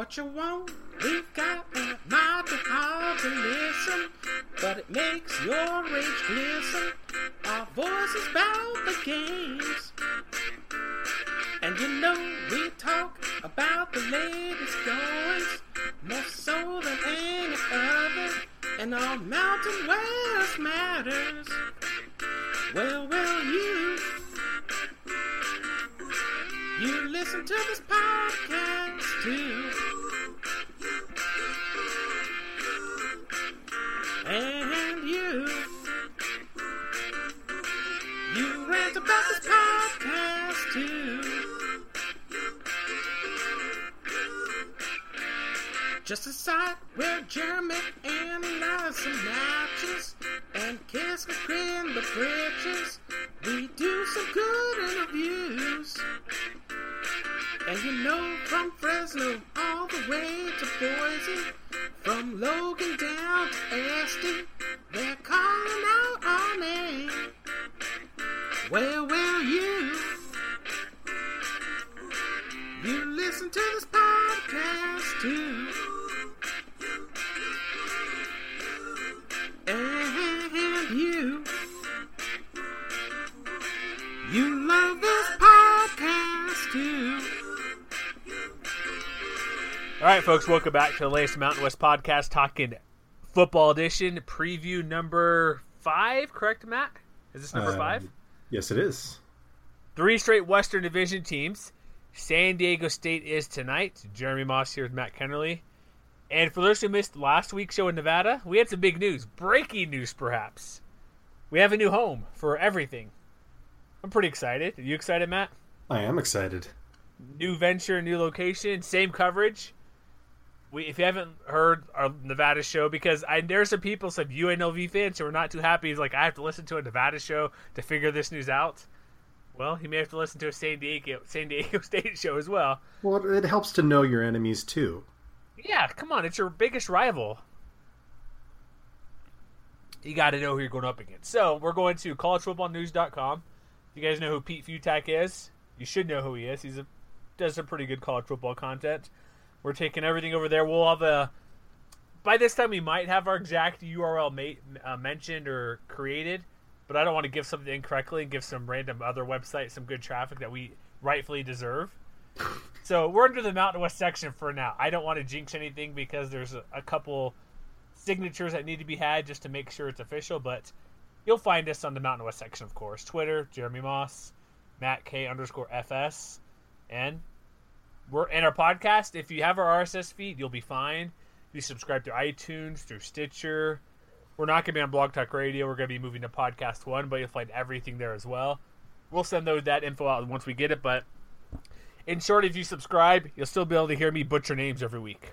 What you want, we got a not too hard to listen, but it makes your rage glisten. Our voices bout the games, and you know we talk about the latest goings more so than any other, and our Mountain West matters. Well, well, you you listen to this podcast too. And you, you rant about this podcast too. Just a site where Jeremy analyzes matches and Kiss can clean the bridges. We do some good interviews. And you know from Fresno all the way to Boise, from Logan down to Esty, they're calling out our name. Where will you, you listen to this podcast too. All right, folks, welcome back to the latest Mountain West podcast, talking football edition, preview number five. Correct, Matt? Is this number Um, five? Yes, it is. Three straight Western Division teams. San Diego State is tonight. Jeremy Moss here with Matt Kennerly. And for those who missed last week's show in Nevada, we had some big news. Breaking news, perhaps. We have a new home for everything. I'm pretty excited. Are you excited, Matt? I am excited. New venture, new location, same coverage. We, if you haven't heard our Nevada show, because I there are some people, some UNLV fans who are not too happy. He's like, I have to listen to a Nevada show to figure this news out. Well, you may have to listen to a San Diego San Diego State show as well. Well, it helps to know your enemies too. Yeah, come on, it's your biggest rival. You got to know who you're going up against. So we're going to collegefootballnews.com. If you guys know who Pete Fiutak is? You should know who he is. He's a does some pretty good college football content. We're taking everything over there. We'll have a. By this time, we might have our exact URL ma- uh, mentioned or created, but I don't want to give something incorrectly and give some random other website some good traffic that we rightfully deserve. So we're under the Mountain West section for now. I don't want to jinx anything because there's a, a couple signatures that need to be had just to make sure it's official. But you'll find us on the Mountain West section, of course. Twitter, Jeremy Moss, Matt K underscore FS, and we're in our podcast. If you have our RSS feed, you'll be fine. If You subscribe to iTunes, through Stitcher. We're not going to be on Blog Talk Radio. We're going to be moving to Podcast One, but you'll find everything there as well. We'll send those that info out once we get it. But in short, if you subscribe, you'll still be able to hear me butcher names every week.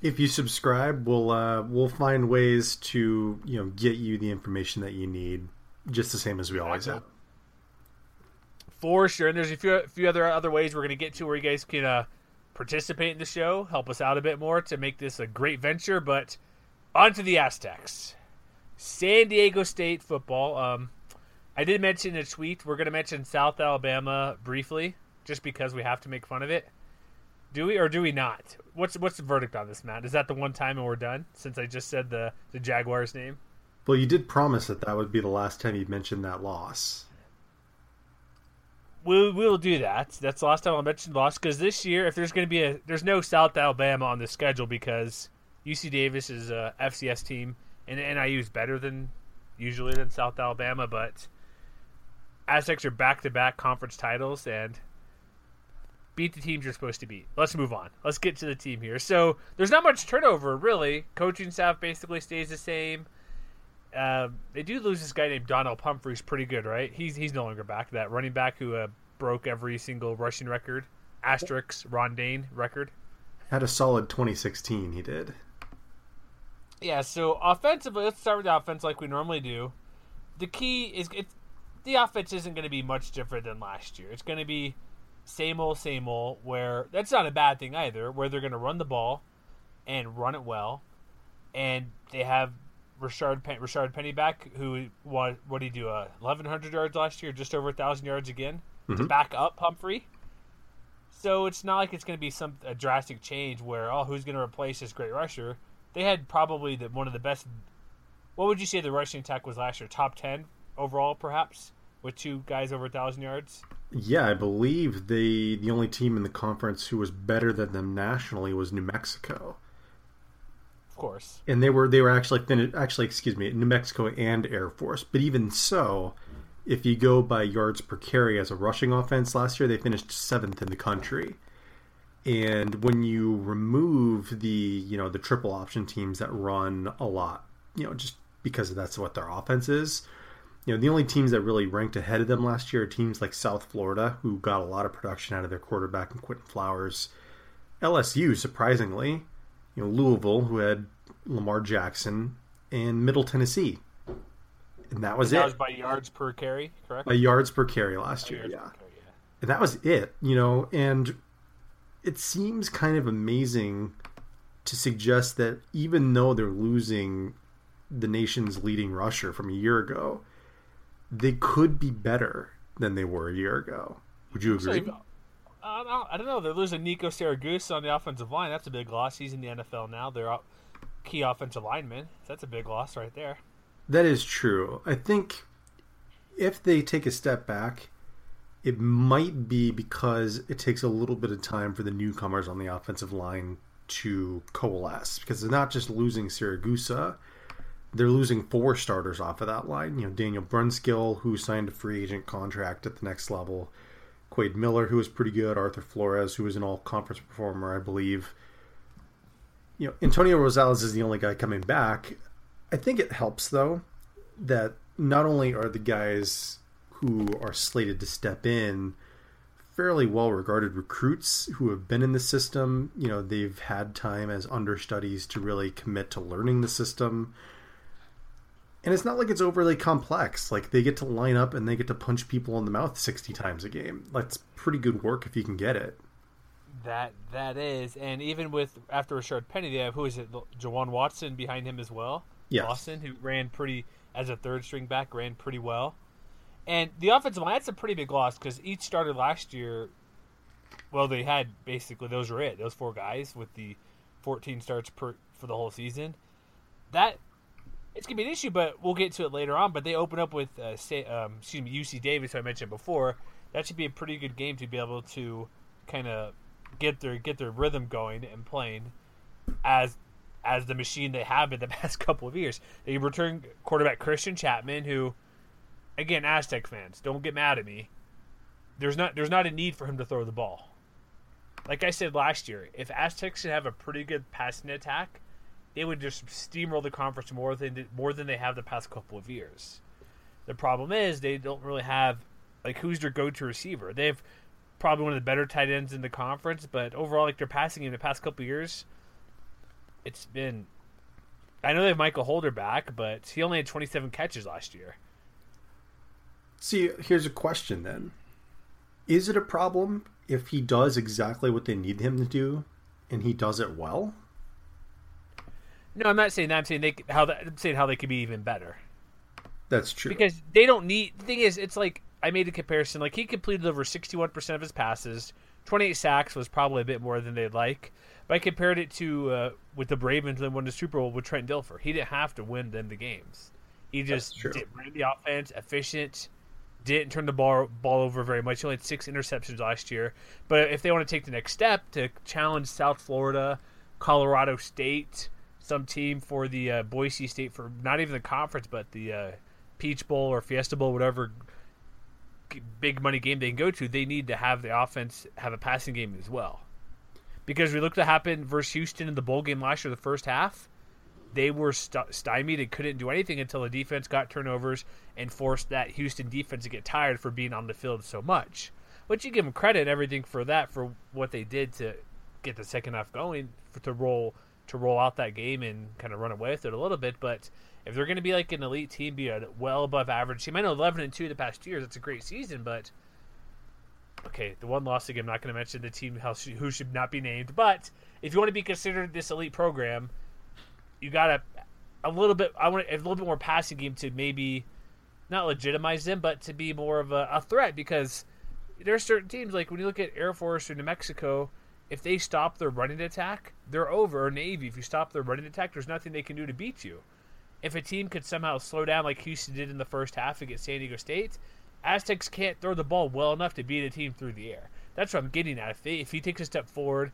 If you subscribe, we'll uh, we'll find ways to you know get you the information that you need, just the same as we always have. For sure. And there's a few, a few other other ways we're going to get to where you guys can uh, participate in the show, help us out a bit more to make this a great venture. But on to the Aztecs. San Diego State football. Um, I did mention a tweet we're going to mention South Alabama briefly, just because we have to make fun of it. Do we or do we not? What's what's the verdict on this, Matt? Is that the one time and we're done? Since I just said the the Jaguars name. Well, you did promise that that would be the last time you mentioned that loss. We'll we'll do that. That's the last time I'll mention loss because this year, if there's going to be a, there's no South Alabama on the schedule because UC Davis is a FCS team and NIU is better than usually than South Alabama, but Aztecs are back to back conference titles and beat the teams you're supposed to beat. Let's move on. Let's get to the team here. So there's not much turnover really. Coaching staff basically stays the same. Uh, they do lose this guy named Donnel Pumphrey's pretty good, right? He's he's no longer back. That running back who uh, broke every single rushing record, asterisk Ron Dayne record. Had a solid 2016. He did. Yeah. So offensively, let's start with the offense like we normally do. The key is it's the offense isn't going to be much different than last year. It's going to be same old, same old. Where that's not a bad thing either. Where they're going to run the ball and run it well, and they have Rashard Pen- Rashard Penny back, who what what did he do? Uh, eleven hundred yards last year, just over thousand yards again to back up Pumphrey. So it's not like it's going to be some a drastic change where oh who's going to replace this great rusher? They had probably the, one of the best. What would you say the rushing attack was last year? Top ten overall, perhaps, with two guys over a thousand yards. Yeah, I believe the the only team in the conference who was better than them nationally was New Mexico, course, and they were they were actually actually excuse me New Mexico and Air Force. But even so, if you go by yards per carry as a rushing offense last year, they finished seventh in the country. And when you remove the you know the triple option teams that run a lot, you know just because that's what their offense is, you know the only teams that really ranked ahead of them last year are teams like South Florida, who got a lot of production out of their quarterback and Quinton Flowers. LSU, surprisingly, you know Louisville, who had Lamar Jackson, and Middle Tennessee, and that was that it was by yards per carry, correct? by yards per carry last year. Yeah, carry, yeah. and that was it. You know, and it seems kind of amazing to suggest that even though they're losing the nation's leading rusher from a year ago, they could be better than they were a year ago. Would you agree? I don't, I don't know. They're losing Nico Siragusa on the offensive line. That's a big loss. He's in the NFL now. They're out key offensive lineman. That's a big loss right there. That is true. I think if they take a step back, it might be because it takes a little bit of time for the newcomers on the offensive line to coalesce. Because they're not just losing Siragusa, they're losing four starters off of that line. You know, Daniel Brunskill, who signed a free agent contract at the next level, Quade Miller, who was pretty good, Arthur Flores, who was an all conference performer, I believe. You know, Antonio Rosales is the only guy coming back. I think it helps though that not only are the guys who are slated to step in fairly well regarded recruits who have been in the system, you know, they've had time as understudies to really commit to learning the system. And it's not like it's overly complex. Like they get to line up and they get to punch people in the mouth 60 times a game. That's pretty good work if you can get it. That that is, and even with after Rashard Penny, they have who is it? Jawan Watson behind him as well. Yes. Lawson, who ran pretty as a third string back, ran pretty well. And the offensive line, that's a pretty big loss because each started last year. Well, they had basically those were it. Those four guys with the 14 starts per for the whole season. That it's gonna be an issue, but we'll get to it later on. But they open up with uh, say, um, excuse me, UC Davis, who I mentioned before. That should be a pretty good game to be able to kind of get their get their rhythm going and playing as as the machine they have in the past couple of years. They return quarterback Christian Chapman, who, again, Aztec fans, don't get mad at me. There's not there's not a need for him to throw the ball. Like I said last year, if Aztecs should have a pretty good passing attack, they would just steamroll the conference more than more than they have the past couple of years. The problem is they don't really have like who's their go-to receiver. They have probably one of the better tight ends in the conference, but overall, like their passing in the past couple years, it's been. I know they have Michael Holder back, but he only had 27 catches last year. See, here's a question then. Is it a problem if he does exactly what they need him to do and he does it well? No, I'm not saying that. I'm saying they how that, I'm saying how they could be even better That's true. because they don't need. The thing is, it's like I made a comparison. Like he completed over 61% of his passes. 28 sacks was probably a bit more than they'd like. But I compared it to uh, with the Ravens and won the Super Bowl with Trent Dilfer. He didn't have to win them the games. He just did, ran the offense, efficient, didn't turn the ball ball over very much. He only had six interceptions last year. But if they want to take the next step to challenge South Florida, Colorado State, some team for the uh, Boise State for not even the conference, but the uh, Peach Bowl or Fiesta Bowl, whatever big money game they can go to, they need to have the offense have a passing game as well. Because we looked at what happened versus Houston in the bowl game last year, the first half, they were st- stymied and couldn't do anything until the defense got turnovers and forced that Houston defense to get tired for being on the field so much. But you give them credit and everything for that for what they did to get the second half going for, to roll to roll out that game and kind of run away with it a little bit. But if they're going to be like an elite team, be a well above average team, I know eleven and two the past years. It's a great season, but okay, the one loss again. I'm not going to mention the team who should not be named, but if you want to be considered this elite program, you got to a little bit. I want a little bit more passing game to maybe not legitimize them, but to be more of a, a threat because there are certain teams like when you look at Air Force or New Mexico, if they stop their running attack, they're over. Or Navy, if you stop their running attack, there's nothing they can do to beat you. If a team could somehow slow down like Houston did in the first half against San Diego State, Aztecs can't throw the ball well enough to beat a team through the air. That's what I'm getting at. If, they, if he takes a step forward,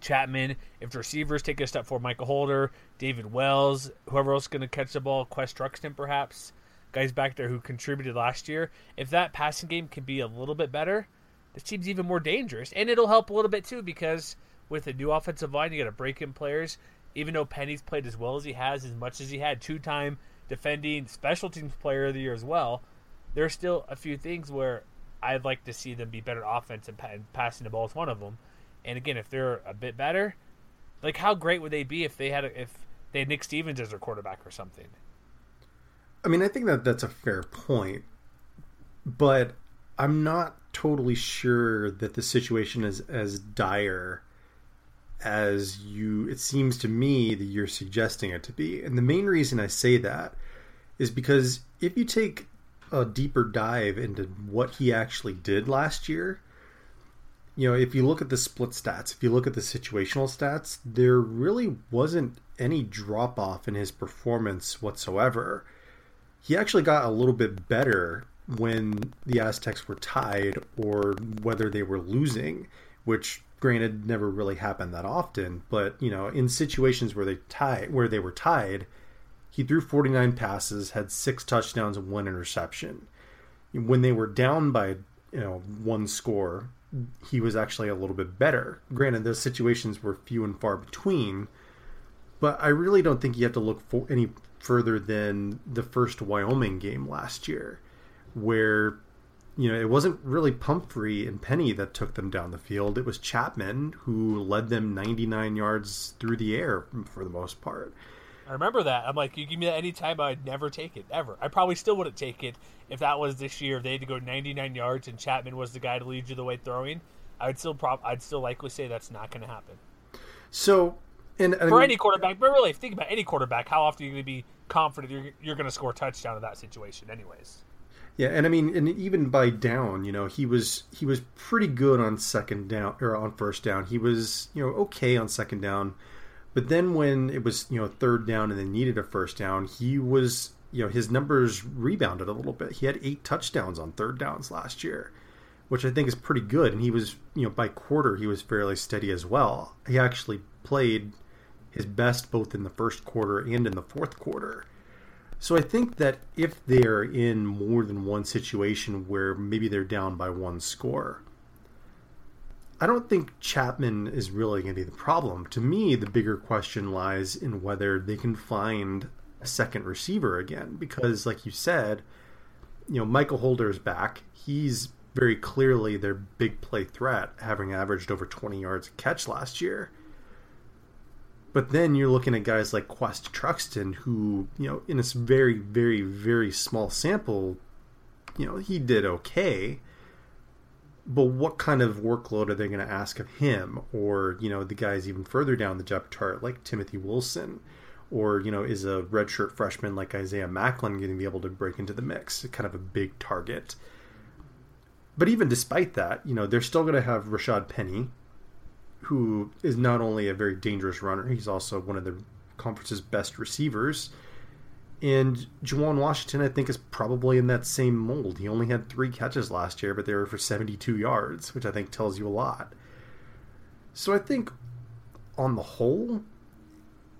Chapman, if receivers take a step forward, Michael Holder, David Wells, whoever else is going to catch the ball, Quest Truxton perhaps, guys back there who contributed last year. If that passing game can be a little bit better, this team's even more dangerous. And it'll help a little bit too because with a new offensive line, you got to break in players. Even though Penny's played as well as he has, as much as he had, two time defending special teams player of the year as well, there's still a few things where I'd like to see them be better offense and, passing the ball is one of them. And again, if they're a bit better, like how great would they be if they had a, if they had Nick Stevens as their quarterback or something? I mean, I think that that's a fair point, but I'm not totally sure that the situation is as dire as you it seems to me that you're suggesting it to be. And the main reason I say that is because if you take a deeper dive into what he actually did last year, you know, if you look at the split stats, if you look at the situational stats, there really wasn't any drop off in his performance whatsoever. He actually got a little bit better when the Aztecs were tied or whether they were losing, which granted never really happened that often, but you know, in situations where they tie where they were tied, he threw 49 passes, had 6 touchdowns and one interception. When they were down by, you know, one score, he was actually a little bit better. Granted, those situations were few and far between, but I really don't think you have to look for any further than the first Wyoming game last year where you know it wasn't really Pumphrey and Penny that took them down the field. It was Chapman who led them 99 yards through the air for the most part. I remember that. I'm like, you give me that any time, I'd never take it ever. I probably still wouldn't take it if that was this year. If they had to go 99 yards and Chapman was the guy to lead you the way throwing. I would still prob- I'd still likely say that's not going to happen. So, and I for mean, any quarterback, but really, think about any quarterback. How often are you going to be confident you're, you're going to score a touchdown in that situation, anyways? Yeah, and I mean, and even by down, you know, he was he was pretty good on second down or on first down. He was you know okay on second down, but then when it was you know third down and they needed a first down, he was you know his numbers rebounded a little bit. He had eight touchdowns on third downs last year, which I think is pretty good. And he was you know by quarter he was fairly steady as well. He actually played his best both in the first quarter and in the fourth quarter. So I think that if they're in more than one situation where maybe they're down by one score, I don't think Chapman is really going to be the problem. To me, the bigger question lies in whether they can find a second receiver again. Because, like you said, you know, Michael Holder is back. He's very clearly their big play threat, having averaged over 20 yards a catch last year. But then you're looking at guys like Quest Truxton, who, you know, in a very, very, very small sample, you know, he did okay. But what kind of workload are they going to ask of him? Or, you know, the guys even further down the depth chart, like Timothy Wilson? Or, you know, is a redshirt freshman like Isaiah Macklin going to be able to break into the mix? Kind of a big target. But even despite that, you know, they're still going to have Rashaad Penny, who is not only a very dangerous runner, he's also one of the conference's best receivers. And Juwan Washington, I think, is probably in that same mold. He only had three catches last year, but they were for 72 yards, which I think tells you a lot. So I think, on the whole,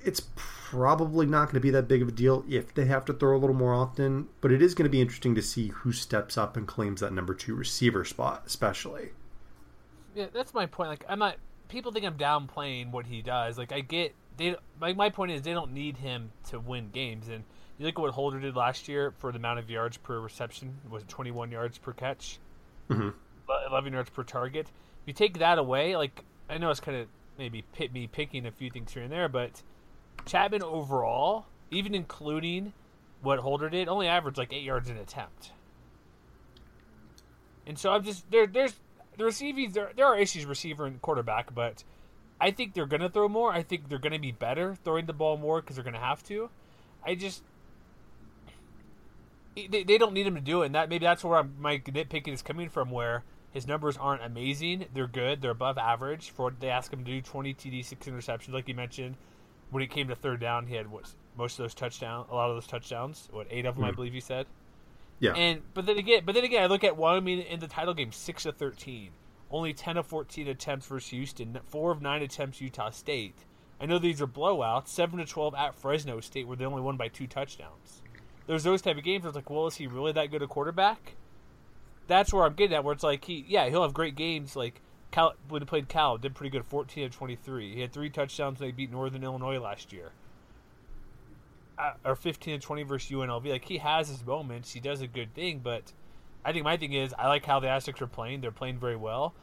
it's probably not going to be that big of a deal if they have to throw a little more often, but it is going to be interesting to see who steps up and claims that number two receiver spot, especially. Yeah, that's my point. Like, I'm not people think I'm downplaying what he does. Like I get they like my point is they don't need him to win games. And you look at what Holder did last year for the amount of yards per reception was 21 yards per catch, mm-hmm. 11 yards per target. If you take that away, like I know it's kind of maybe pit me picking a few things here and there, but Chapman overall, even including what Holder did, only averaged like eight yards an attempt. And so I'm just there. There's the receiving there there are issues receiver and quarterback, but I think they're going to throw more. I think they're going to be better throwing the ball more because they're going to have to. I just they, they don't need him to do it. And that maybe that's where I'm, my nitpicking is coming from. Where his numbers aren't amazing, they're good, they're above average for what they ask him to do. Twenty TD, six interceptions, like you mentioned. When it came to third down, he had what most of those touchdowns, a lot of those touchdowns. What eight of them, mm. I believe you said. Yeah. And but then again, but then again, I look at Wyoming in the title game, six of thirteen, only ten of fourteen attempts versus Houston, four of nine attempts Utah State. I know these are blowouts. Seven to twelve at Fresno State, where they only won by two touchdowns. There's those type of games where it's like, well, is he really that good a quarterback? That's where I'm getting at. Where it's like, he, yeah, he'll have great games. Like Cal, when he played Cal, did pretty good, 14 of 23. He had three touchdowns. when They beat Northern Illinois last year. Or 15 and 20 versus UNLV. Like he has his moments. He does a good thing, but I think my thing is I like how the Aztecs are playing. They're playing very well,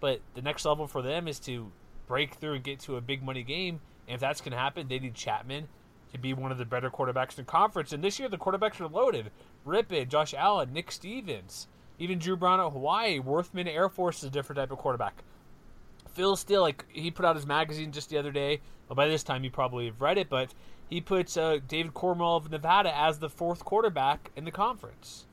but the next level for them is to break through and get to a big money game. And if that's going to happen, they need Chapman to be one of the better quarterbacks in the conference. And this year, the quarterbacks are loaded: Rypien, Josh Allen, Nick Stevens, even Dru Brown at Hawaii. Worthman Air Force is a different type of quarterback. Phil Steele, like he put out his magazine just the other day. Well, by this time, you probably have read it, but he puts uh, David Cornwell of Nevada as the fourth quarterback in the conference.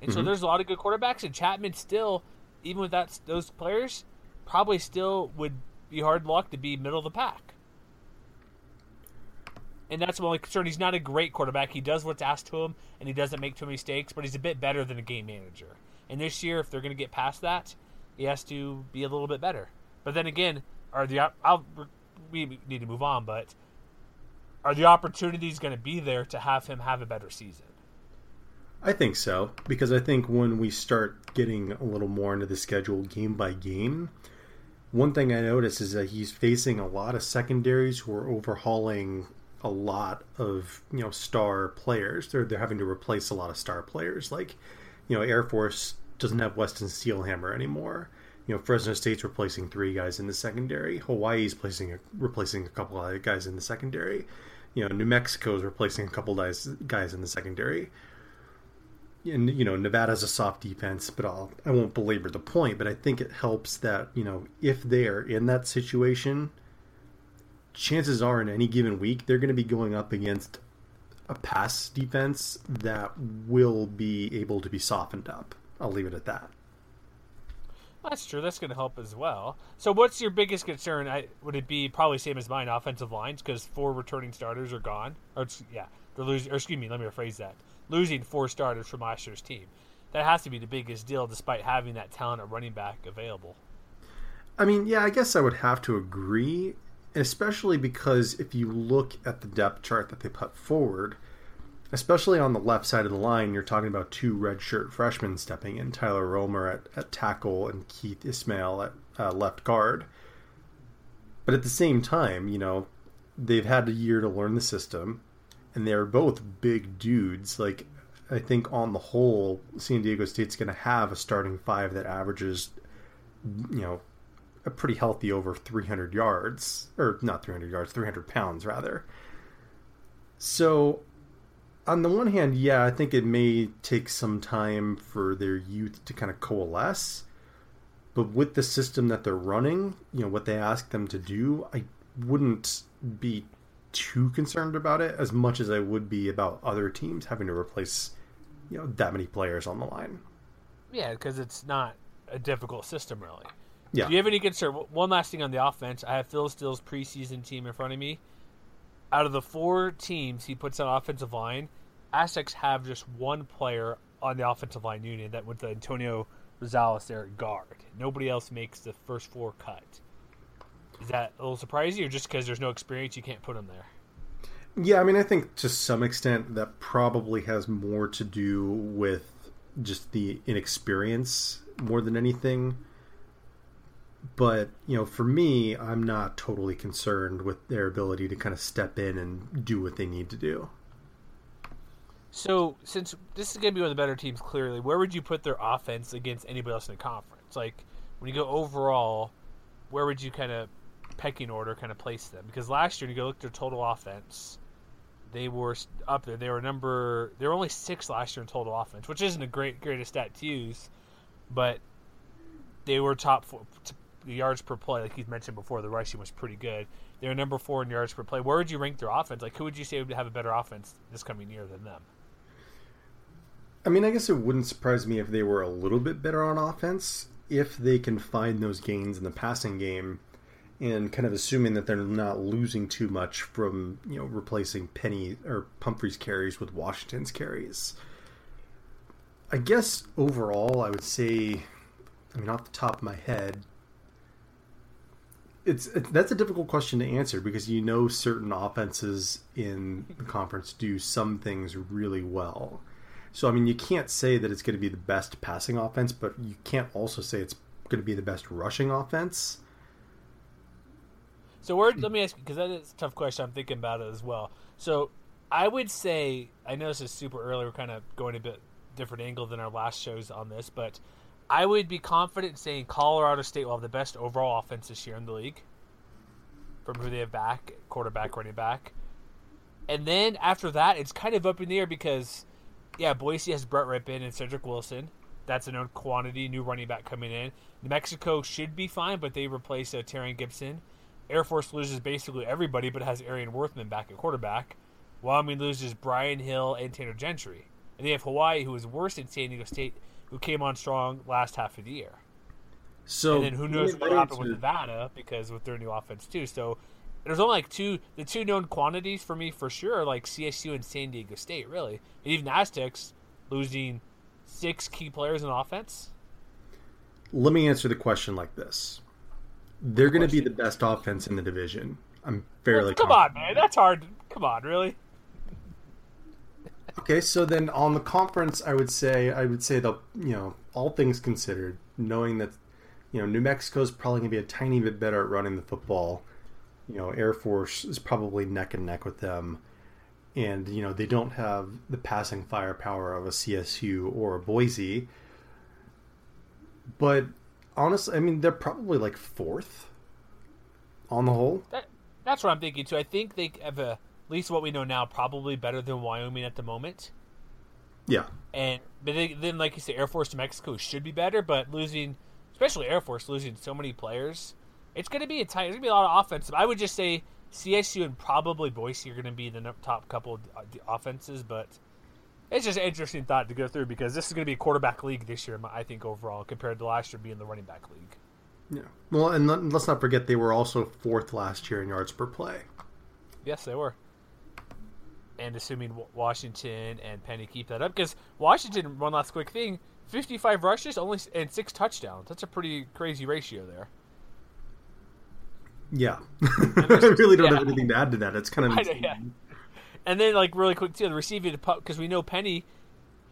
And mm-hmm. so there's a lot of good quarterbacks, and Chapman still, even with that those players, probably still would be hard luck to be middle of the pack. And that's my only concern. He's not a great quarterback. He does what's asked to him, and he doesn't make too many mistakes, but he's a bit better than a game manager. And this year, if they're going to get past that, he has to be a little bit better. But then again, are the I'll, we need to move on, but are the opportunities going to be there to have him have a better season? I think so because I think when we start getting a little more into the schedule game by game, one thing I notice is that he's facing a lot of secondaries who are overhauling a lot of you know star players. They're they're having to replace a lot of star players. Like you know Air Force doesn't have Weston Steelhammer anymore. You know Fresno State's replacing three guys in the secondary. Hawaii's placing a, replacing a couple of guys in the secondary you know, New Mexico is replacing a couple guys guys in the secondary. And you know, Nevada's a soft defense, but I'll I won't belabor the point. But I think it helps that you know if they're in that situation, chances are in any given week they're going to be going up against a pass defense that will be able to be softened up. I'll leave it at that. That's true. That's going to help as well. So, what's your biggest concern? I, would it be probably same as mine, offensive lines, because four returning starters are gone. Or yeah, they're losing. Or excuse me, let me rephrase that: losing four starters from last year's team. That has to be the biggest deal, despite having that talent at running back available. I mean, yeah, I guess I would have to agree, especially because if you look at the depth chart that they put forward, especially on the left side of the line, you're talking about two redshirt freshmen stepping in Tyler Roemer at, at tackle and Keith Ismael at uh, left guard. But at the same time, you know, they've had a year to learn the system, and they're both big dudes. Like, I think on the whole, San Diego State's going to have a starting five that averages, you know, a pretty healthy over 300 yards, or not 300 yards, 300 pounds rather. So on the one hand, yeah, I think it may take some time for their youth to kind of coalesce. But with the system that they're running, you know, what they ask them to do, I wouldn't be too concerned about it as much as I would be about other teams having to replace, you know, that many players on the line. Yeah, because it's not a difficult system, really. Yeah. Do you have any concern? One last thing on the offense. I have Phil Steele's preseason team in front of me out of the four teams he puts on offensive line, Aztecs have just one player on the offensive line union that to Antonio Rosales there at guard. Nobody else makes the first four cut. Is that a little surprising, or just because there's no experience, you can't put him there? Yeah, I mean, I think to some extent that probably has more to do with just the inexperience more than anything but you know for me i'm not totally concerned with their ability to kind of step in and do what they need to do. So since this is going to be one of the better teams clearly where would you put their offense against anybody else in the conference? Like when you go overall where would you kind of pecking order kind of place them? Because last year when you go look at their total offense they were up there. They were number they were only six last year in total offense which isn't a great greatest stat to use but they were top four, the yards per play, like you mentioned before, the rushing was pretty good. They're number four in yards per play. Where would you rank their offense? Like, who would you say would have a better offense this coming year than them? I mean, I guess it wouldn't surprise me if they were a little bit better on offense if they can find those gains in the passing game and kind of assuming that they're not losing too much from, you know, replacing Penny or Pumphrey's carries with Washington's carries. I guess overall, I would say, I mean, off the top of my head, it's, it's that's a difficult question to answer because you know certain offenses in the conference do some things really well. So I mean, you can't say that it's going to be the best passing offense, but you can't also say it's going to be the best rushing offense. So where? Let me ask because that is a tough question. I'm thinking about it as well. So I would say I know this is super early. We're kind of going a bit different angle than our last shows on this, but I would be confident in saying Colorado State will have the best overall offense this year in the league. From who they have back, quarterback, running back, and then after that, it's kind of up in the air because, yeah, Boise has Brett Rypien and Cedric Wilson. That's a known quantity. New running back coming in. New Mexico should be fine, but they replace uh, Gibson. Air Force loses basically everybody, but has Arion Worthman back at quarterback. Wyoming loses Brian Hill and Tanner Gentry. And they have Hawaii, who is worse than San Diego State, who came on strong last half of the year. So and then who knows what happened with Nevada because with their new offense too. So there's only like two the two known quantities for me for sure, like CSU and San Diego State, really. And even the Aztecs losing six key players in offense. Let me answer the question like this: They're going to be the best offense in the division. I'm fairly. Well, come confident. on, man, that's hard. Come on, really. Okay, so then on the conference, I would say I would say the you know all things considered, knowing that you know New Mexico is probably going to be a tiny bit better at running the football. You know, Air Force is probably neck and neck with them, and you know they don't have the passing firepower of a CSU or a Boise. But honestly, I mean they're probably like fourth on the whole. That, that's what I'm thinking too. I think they have a least what we know now, probably better than Wyoming at the moment. Yeah. And but they, then, like you said, Air Force to Mexico should be better, but losing, especially Air Force, losing so many players, it's going to be a tight. There's going to be a lot of offensive. I would just say CSU and probably Boise are going to be the top couple of offenses, but it's just an interesting thought to go through because this is going to be a quarterback league this year, I think overall, compared to last year being the running back league. Yeah. Well, and let's not forget they were also fourth last year in yards per play. Yes, they were and assuming Washington and Penny keep that up, because Washington, one last quick thing, 55 rushes only and six touchdowns. That's a pretty crazy ratio there. Yeah, I really don't yeah. have anything to add to that. It's kind of yeah. And then, like really quick too, the receiving because we know Penny,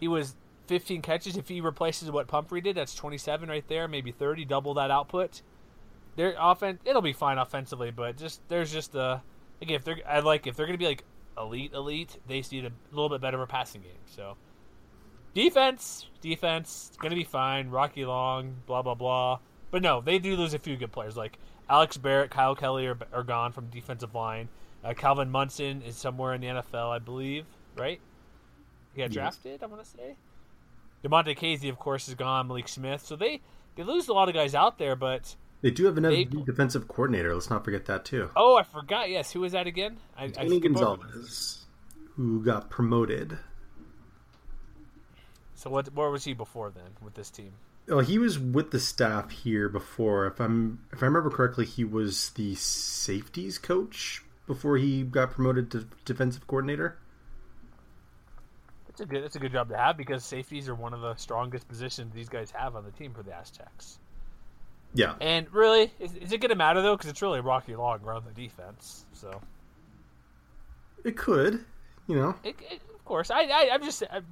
he was 15 catches. If he replaces what Pumphrey did, that's 27 right there, maybe 30, double that output. Their offense, it'll be fine offensively, but just there's just a again if they're I like if they're gonna be like elite elite, they just need a little bit better of a passing game. So defense, defense, gonna be fine. Rocky Long, blah blah blah. But no, they do lose a few good players like Alex Barrett, Kyle Kelly are, are gone from defensive line. Uh, Calvin Munson is somewhere in the NFL, I believe. Right? He got yes. drafted. I want to say. Damontae Kazee, of course, is gone. Malik Smith. So they they lose a lot of guys out there, but they do have another they, defensive coordinator. Let's not forget that too. Oh, I forgot. Yes, who was that again? I, Tony I Gonzalez, who got promoted. So what? Where was he before then with this team? Well, he was with the staff here before. If I'm if I remember correctly, he was the safeties coach before he got promoted to defensive coordinator. That's a good. That's a good job to have because safeties are one of the strongest positions these guys have on the team for the Aztecs. Yeah. And really, is, is it going to matter though? Because it's really Rocky Long run the defense. So it could, you know. It, it, of course, I, I I'm just I'm,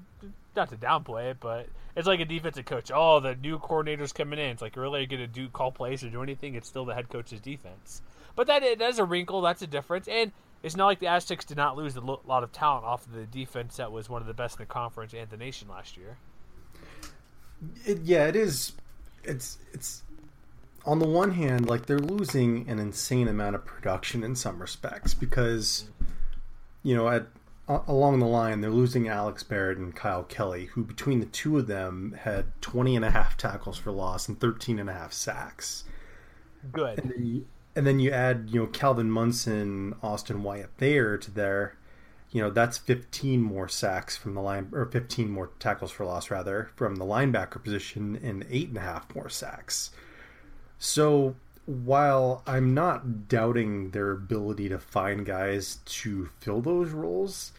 not to downplay it, but it's like a defensive coach. Oh, the new coordinator's coming in. It's like really going to do call plays or do anything. It's still the head coach's defense. But that it that's a wrinkle. That's a difference. And it's not like the Aztecs did not lose a lot of talent off of the defense that was one of the best in the conference and the nation last year. It, yeah, it is. It's it's on the one hand, like they're losing an insane amount of production in some respects because, you know, at along the line, they're losing Alex Barrett and Kyle Kelly, who between the two of them had 20 and a half tackles for loss and 13 and a half sacks. good. And then, you, and then you add, you know, Calvin Munson, Austin Wyatt there to there. You know, that's 15 more sacks from the line, or 15 more tackles for loss, rather, from the linebacker position, and eight and a half more sacks. So while I'm not doubting their ability to find guys to fill those roles,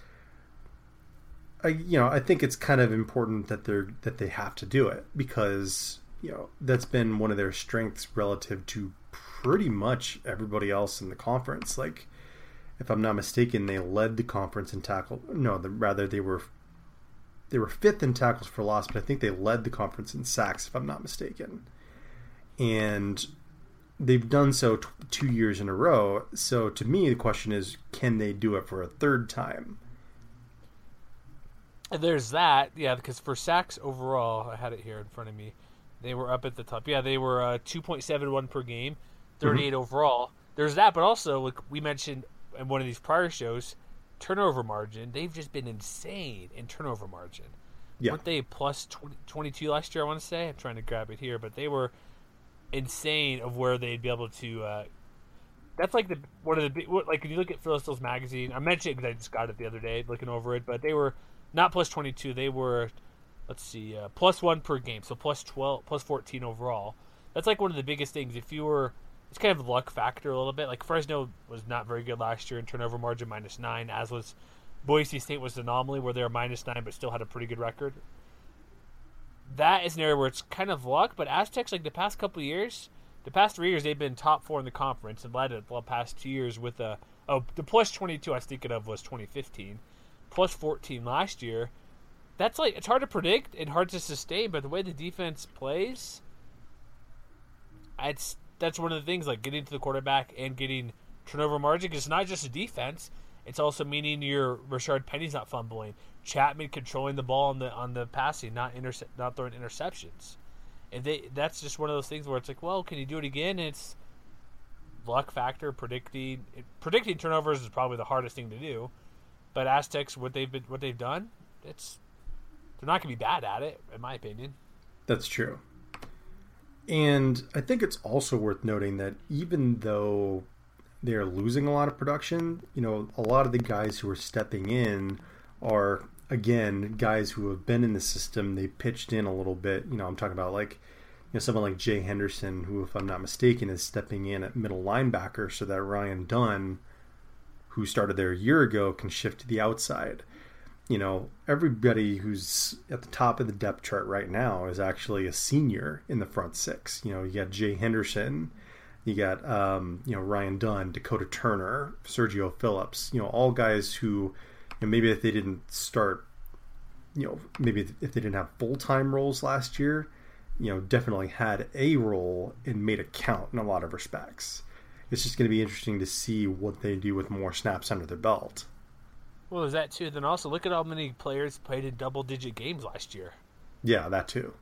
I you know I think it's kind of important that they're that they have to do it because you know that's been one of their strengths relative to pretty much everybody else in the conference. Like, if I'm not mistaken, they led the conference in tackle. No, the, rather they were they were fifth in tackles for loss, but I think they led the conference in sacks, if I'm not mistaken. And they've done so t- two years in a row. So to me, the question is, can they do it for a third time? There's that, yeah, because for sacks overall, I had it here in front of me. They were up at the top. Yeah, they were uh, 2.71 per game, 38 mm-hmm. overall. There's that, but also, like we mentioned in one of these prior shows, turnover margin. They've just been insane in turnover margin. Yeah. Weren't they plus 20, 22 last year, I want to say? I'm trying to grab it here, but they were insane of where they'd be able to. Uh, that's like the one of the like if you look at Phil Steele's magazine. I mentioned because I just got it the other day, looking over it, but they were not plus 22. They were, let's see, uh, plus one per game, so plus 12, plus 14 overall. That's like one of the biggest things. If you were, it's kind of luck factor a little bit. Like Fresno was not very good last year in turnover margin, minus nine, as was Boise State was an anomaly where they were minus nine but still had a pretty good record. That is an area where it's kind of luck, but Aztecs, like the past couple years, the past three years, they've been top four in the conference and led the past two years with a. Oh, the plus 22 I was thinking of was 2015 plus 14 last year. That's like it's hard to predict and hard to sustain, but the way the defense plays, it's that's one of the things like getting to the quarterback and getting turnover margin. It's not just a defense; it's also meaning your Rashard Penny's not fumbling, Chapman controlling the ball on the on the passing, not interce- not throwing interceptions. And they that's just one of those things where it's like, well, can you do it again? It's luck factor predicting predicting turnovers is probably the hardest thing to do but Aztecs, what they've been, what they've done, it's they're not going to be bad at it, in my opinion. That's true. And I think it's also worth noting that even though they're losing a lot of production, you know, a lot of the guys who are stepping in are again guys who have been in the system. They pitched in a little bit. You know, I'm talking about like you know someone like Jay Henderson, who, if I'm not mistaken, is stepping in at middle linebacker, so that Ryan Dunn who started there a year ago can shift to the outside. You know, everybody who's at the top of the depth chart right now is actually a senior in the front six. You know, you got Jay Henderson, you got um, you know Ryan Dunn, Dakota Turner, Sergio Phillips. You know, all guys who you know, maybe if they didn't start, you know, maybe if they didn't have full time roles last year, you know, definitely had a role and made it count in a lot of respects it's just going to be interesting to see what they do with more snaps under their belt. Well, is that too? Then also look at how many players played in double-digit games last year. Yeah, that too.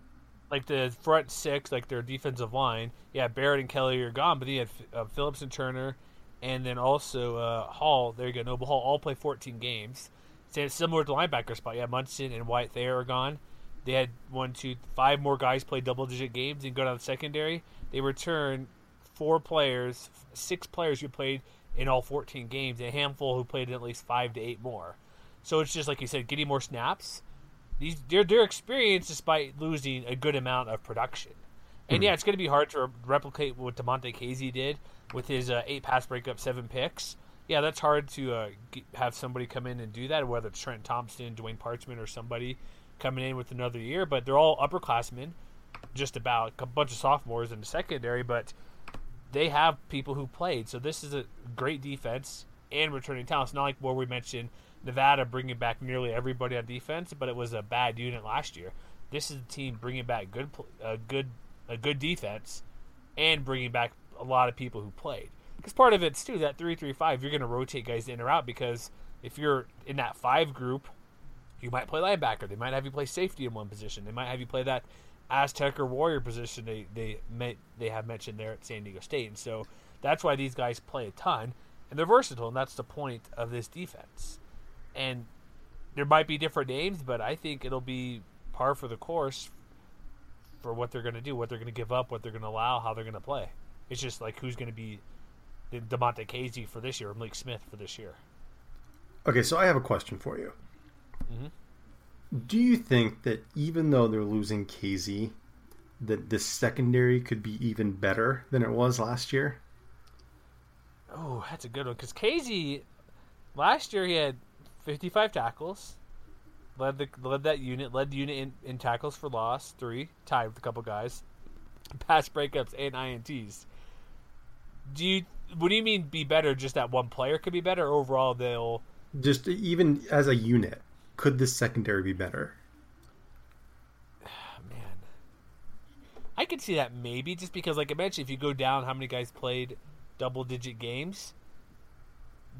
Like the front six, like their defensive line. Yeah, Barrett and Kelly are gone, but they had uh, Phillips and Turner, and then also uh, Hall. There you go, Noble Hall. All play 14 games. It's Similar to the linebacker spot. Yeah, Munson and White Thayer are gone. They had one, two, five more guys play double-digit games and go down the secondary. They return four players, six players who played in all 14 games, a handful who played at least five to eight more. So it's just like you said, getting more snaps. These their their experience despite losing a good amount of production. And mm-hmm. yeah, it's going to be hard to replicate what Damontae Kazee did with his uh, eight pass breakup, seven picks. Yeah, that's hard to uh, get, have somebody come in and do that, whether it's Trent Thompson, Dwayne Parchment, or somebody coming in with another year. But they're all upperclassmen, just about a bunch of sophomores in the secondary. But they have people who played. So this is a great defense and returning talent. It's not like where we mentioned Nevada bringing back nearly everybody on defense, but it was a bad unit last year. This is a team bringing back good, a good, a good defense, and bringing back a lot of people who played. Because part of it's too that three three five. You're going to rotate guys in or out because if you're in that five group, you might play linebacker. They might have you play safety in one position. They might have you play that Aztec or Warrior position they they may, they have mentioned there at San Diego State, and so that's why these guys play a ton, and they're versatile, and that's the point of this defense. And there might be different names, but I think it'll be par for the course for what they're going to do, what they're going to give up, what they're going to allow, how they're going to play. It's just like who's going to be the Damontae Kazee for this year or Malik Smith for this year. Okay, so I have a question for you. Mm-hmm. Do you think that even though they're losing Kazee, that the secondary could be even better than it was last year? Oh, that's a good one because Kazee last year he had 55 tackles, led the led that unit, led the unit in, in tackles for loss, three, tied with a couple guys, pass breakups and ints. Do you what do you mean be better? Just that one player could be better. Or overall, they'll Just even as a unit, could this secondary be better? man. I could see that maybe just because, like I mentioned, if you go down how many guys played double digit games,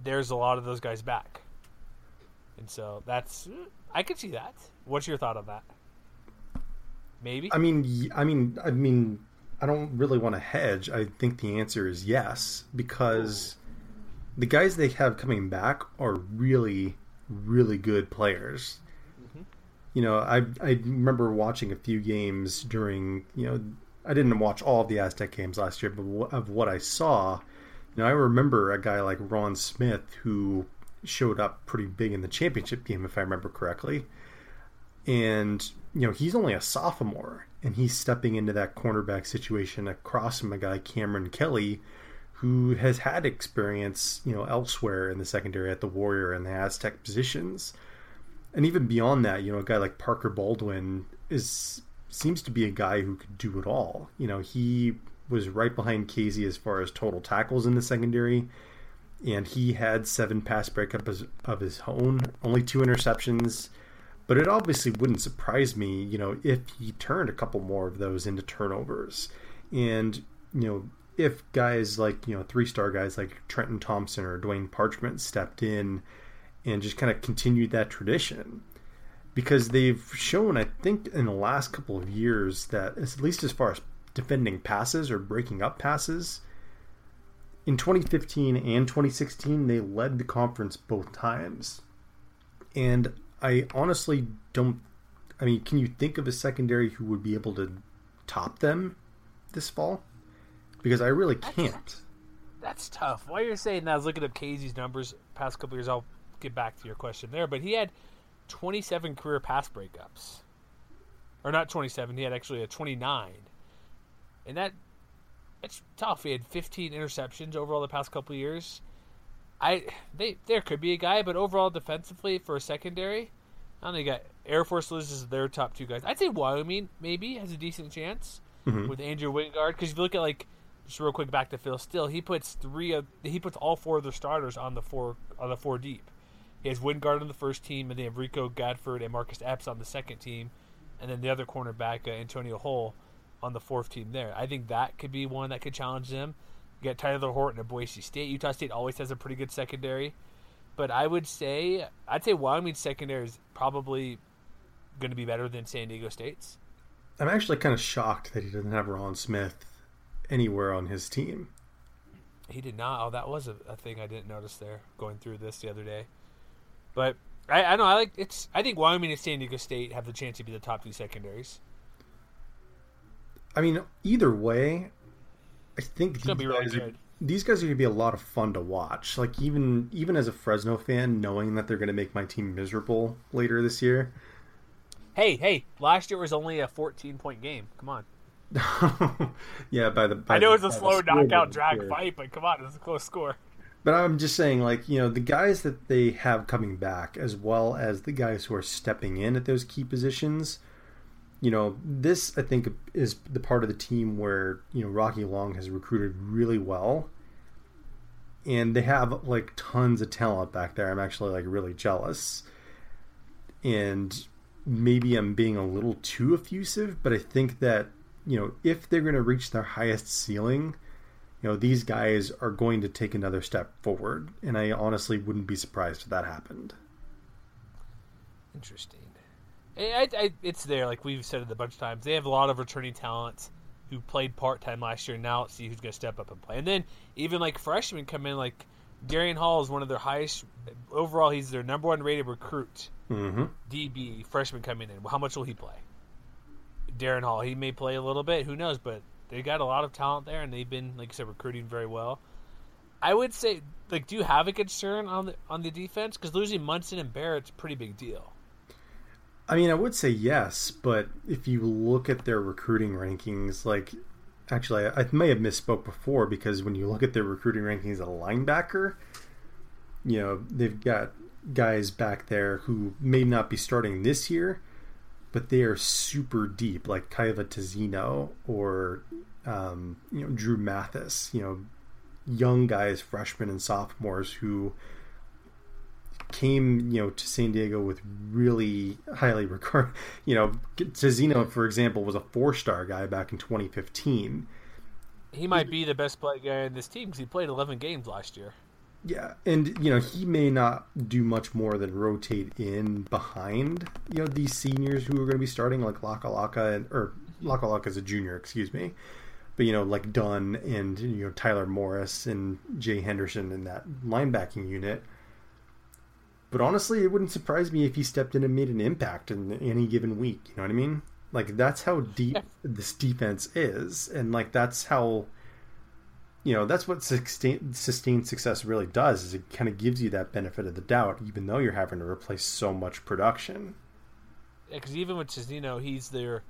there's a lot of those guys back, and so that's I could see that. What's your thought on that? Maybe. I mean, I mean, I mean, I don't really want to hedge. I think the answer is yes because the guys they have coming back are really, really good players. Mm-hmm. You know, I I remember watching a few games during you know I didn't watch all of the Aztec games last year, but of what I saw, you know, I remember a guy like Ron Smith who showed up pretty big in the championship game, if I remember correctly and you know he's only a sophomore and he's stepping into that cornerback situation across from a guy Cameron Kelly who has had experience you know elsewhere in the secondary at the Warrior and the Aztec positions. And even beyond that you know a guy like Parker Baldwin is seems to be a guy who could do it all. You know he was right behind Kazee as far as total tackles in the secondary and he had seven pass breakups of his own only two interceptions but it obviously wouldn't surprise me, you know, if he turned a couple more of those into turnovers. And, you know, if guys like, you know, three star guys like Trenton Thompson or Dwayne Parchment stepped in and just kind of continued that tradition. Because they've shown, I think, in the last couple of years that, at least as far as defending passes or breaking up passes, in 2015 and 2016, they led the conference both times. And I honestly don't. I mean, can you think of a secondary who would be able to top them this fall? Because I really can't. That's tough. While you're saying that, I was looking up Kazee's numbers past couple years. I'll get back to your question there, but he had 27 career pass breakups, or not 27. He had actually a 29, and that it's tough. He had 15 interceptions overall the past couple years. I they there could be a guy, but overall defensively for a secondary, I don't know. You got Air Force loses their top two guys. I'd say Wyoming maybe has a decent chance with Andrew Wingard because if you look at like just real quick back to Phil Steele, he puts three of he puts all four of their starters on the four on the four deep. He has Wingard on the first team, and they have Rico Gafford and Marcus Epps on the second team, and then the other cornerback uh, Antonio Hull on the fourth team. There, I think that could be one that could challenge them. You got Tyler Horton at Boise State. Utah State always has a pretty good secondary, but I would say I'd say Wyoming's secondary is probably going to be better than San Diego State's. I'm actually kind of shocked that he doesn't have Ron Smith anywhere on his team. He did not. Oh, that was a, a thing I didn't notice there going through this the other day. But I, I know I like it's. I think Wyoming and San Diego State have the chance to be the top two secondaries. I mean, either way, I think these gonna be really guys, are, good. these guys are going to be a lot of fun to watch. Like even even as a Fresno fan, knowing that they're going to make my team miserable later this year. Hey, hey! Last year was only a 14 point game. Come on. yeah, by the by I know the- it's a slow knockout drag fight, but come on, it's a close score. But I'm just saying, like, you know, the guys that they have coming back, as well as the guys who are stepping in at those key positions, you know, this, I think, is the part of the team where, you know, Rocky Long has recruited really well. And they have, like, tons of talent back there. I'm actually, like, really jealous. And maybe I'm being a little too effusive, but I think that, you know, if they're going to reach their highest ceiling, you know these guys are going to take another step forward and i honestly wouldn't be surprised if that happened Interesting. I, I, it's there, like we've said it a bunch of times. They have a lot of returning talent who played part time last year. Now let's see who's going to step up and play. And then even like freshmen come in, like Darian Hall is one of their highest overall. He's their number one rated recruit. mm-hmm. DB freshman coming in. How much will he play? Darren Hall. He may play a little bit. Who knows? But they got a lot of talent there, and they've been, like I said, recruiting very well. I would say, like, do you have a concern on the on the defense? Because losing Munson and Barrett's a pretty big deal. I mean, I would say yes, but if you look at their recruiting rankings, like, actually, I, I may have misspoke before because when you look at their recruiting rankings a linebacker, you know, they've got guys back there who may not be starting this year, but they are super deep, like Kyahva Tezino or um, you know Drew Mathis. You know, young guys, freshmen and sophomores who came you know to San Diego with really highly regard. You know, Tezino, for example, was a four star guy back in 2015. He might be the best play guy in this team because he played 11 games last year. Yeah, and you know he may not do much more than rotate in behind you know these seniors who are going to be starting like Lakalaka and or Lakalaka is a junior, excuse me, but you know like Dunn and you know Tyler Morris and Jay Henderson in that linebacking unit. But honestly, it wouldn't surprise me if he stepped in and made an impact in any given week. You know what I mean? Like that's how deep this defense is, and like that's how you know that's what sustain, sustained success really does is it kind of gives you that benefit of the doubt even though you're having to replace so much production because even with Tezino, he's their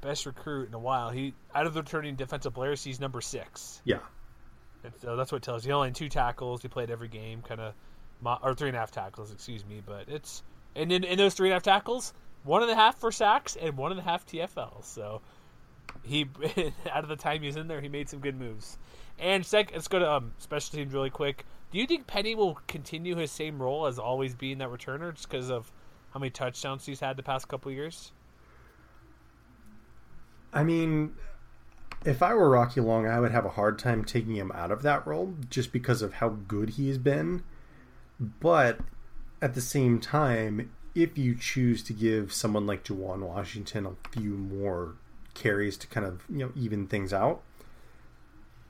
best recruit in a while. He out of the returning defensive players, he's number six. Yeah, and so that's what it tells you. Only two tackles. He played every game, kind of, or three and a half tackles, excuse me. But it's and in, in those three and a half tackles, one and a half for sacks and one and a half TFLs. So he out of the time he's in there, he made some good moves. And sec, let's go to um, special teams really quick. Do you think Penny will continue his same role as always being that returner, just because of how many touchdowns he's had the past couple years? I mean, if I were Rocky Long, I would have a hard time taking him out of that role just because of how good he's been. But at the same time, if you choose to give someone like Juwan Washington a few more carries to kind of you know even things out,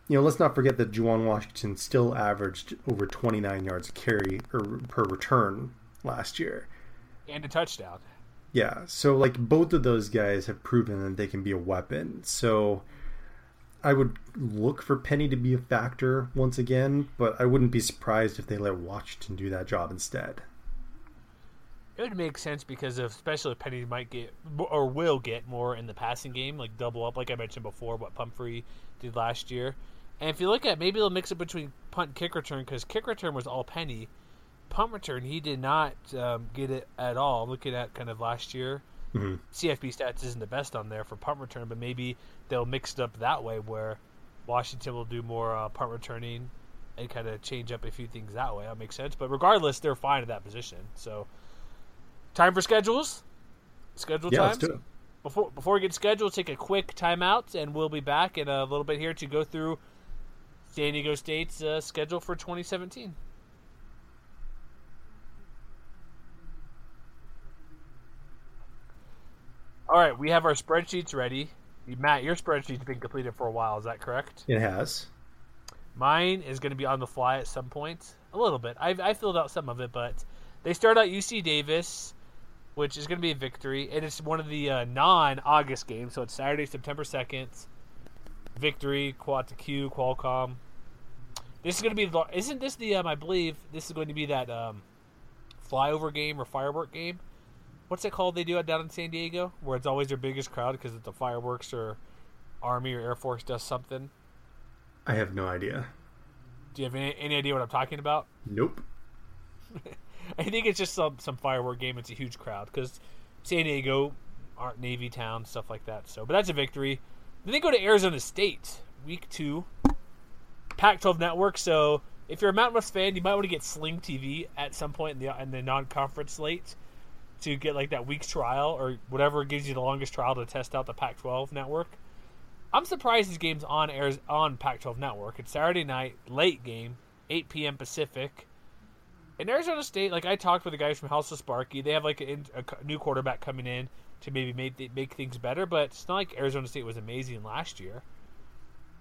you know, let's not forget that Juwan Washington still averaged over 29 yards a carry or per return last year, and a touchdown. Yeah, so like both of those guys have proven that they can be a weapon. So I would look for Penny to be a factor once again, but I wouldn't be surprised if they let Washington do that job instead. It would make sense because especially if Penny might get or will get more in the passing game, like double up, like I mentioned before, what Pumphrey did last year. And if you look at maybe they'll mix it between punt kick return because kick return was all Penny. Punt return he did not um, get it at all. Looking at kind of last year, mm-hmm. CFB stats isn't the best on there for punt return, but maybe they'll mix it up that way where Washington will do more uh, punt returning and kind of change up a few things that way. That makes sense. But regardless, they're fine at that position. So time for schedules. Schedule yeah, times. Let's do it. Before before we get scheduled, take a quick timeout, and we'll be back in a little bit here to go through San Diego State's uh, schedule for 2017. All right, we have our spreadsheets ready. Matt, your spreadsheet's been completed for a while. Is that correct? It has. Mine is going to be on the fly at some point. A little bit. I've, I filled out some of it, but they start out UC Davis, which is going to be a victory, and it's one of the uh, non-August games, so it's Saturday, September second. Victory, Quad to Q, Qualcomm. This is going to be. The, isn't this the? Um, I believe this is going to be that um, flyover game or firework game. What's it called? They do down in San Diego, where it's always their biggest crowd because it's the fireworks or Army or Air Force does something. I have no idea. Do you have any, any idea what I'm talking about? Nope. I think it's just some some firework game. It's a huge crowd because San Diego, aren't Navy town, stuff like that. So, but that's a victory. Then they go to Arizona State, week two, Pac-12 network. So if you're a Mountain West fan, you might want to get Sling TV at some point in the in the non-conference slate to get like that week's trial or whatever gives you the longest trial to test out the Pac-12 network. I'm surprised this game's on airs on Pac-12 network. It's Saturday night, late game, 8 p.m. Pacific. In Arizona State, like I talked with the guys from House of Sparky, they have like a, a new quarterback coming in to maybe make make things better. But it's not like Arizona State was amazing last year.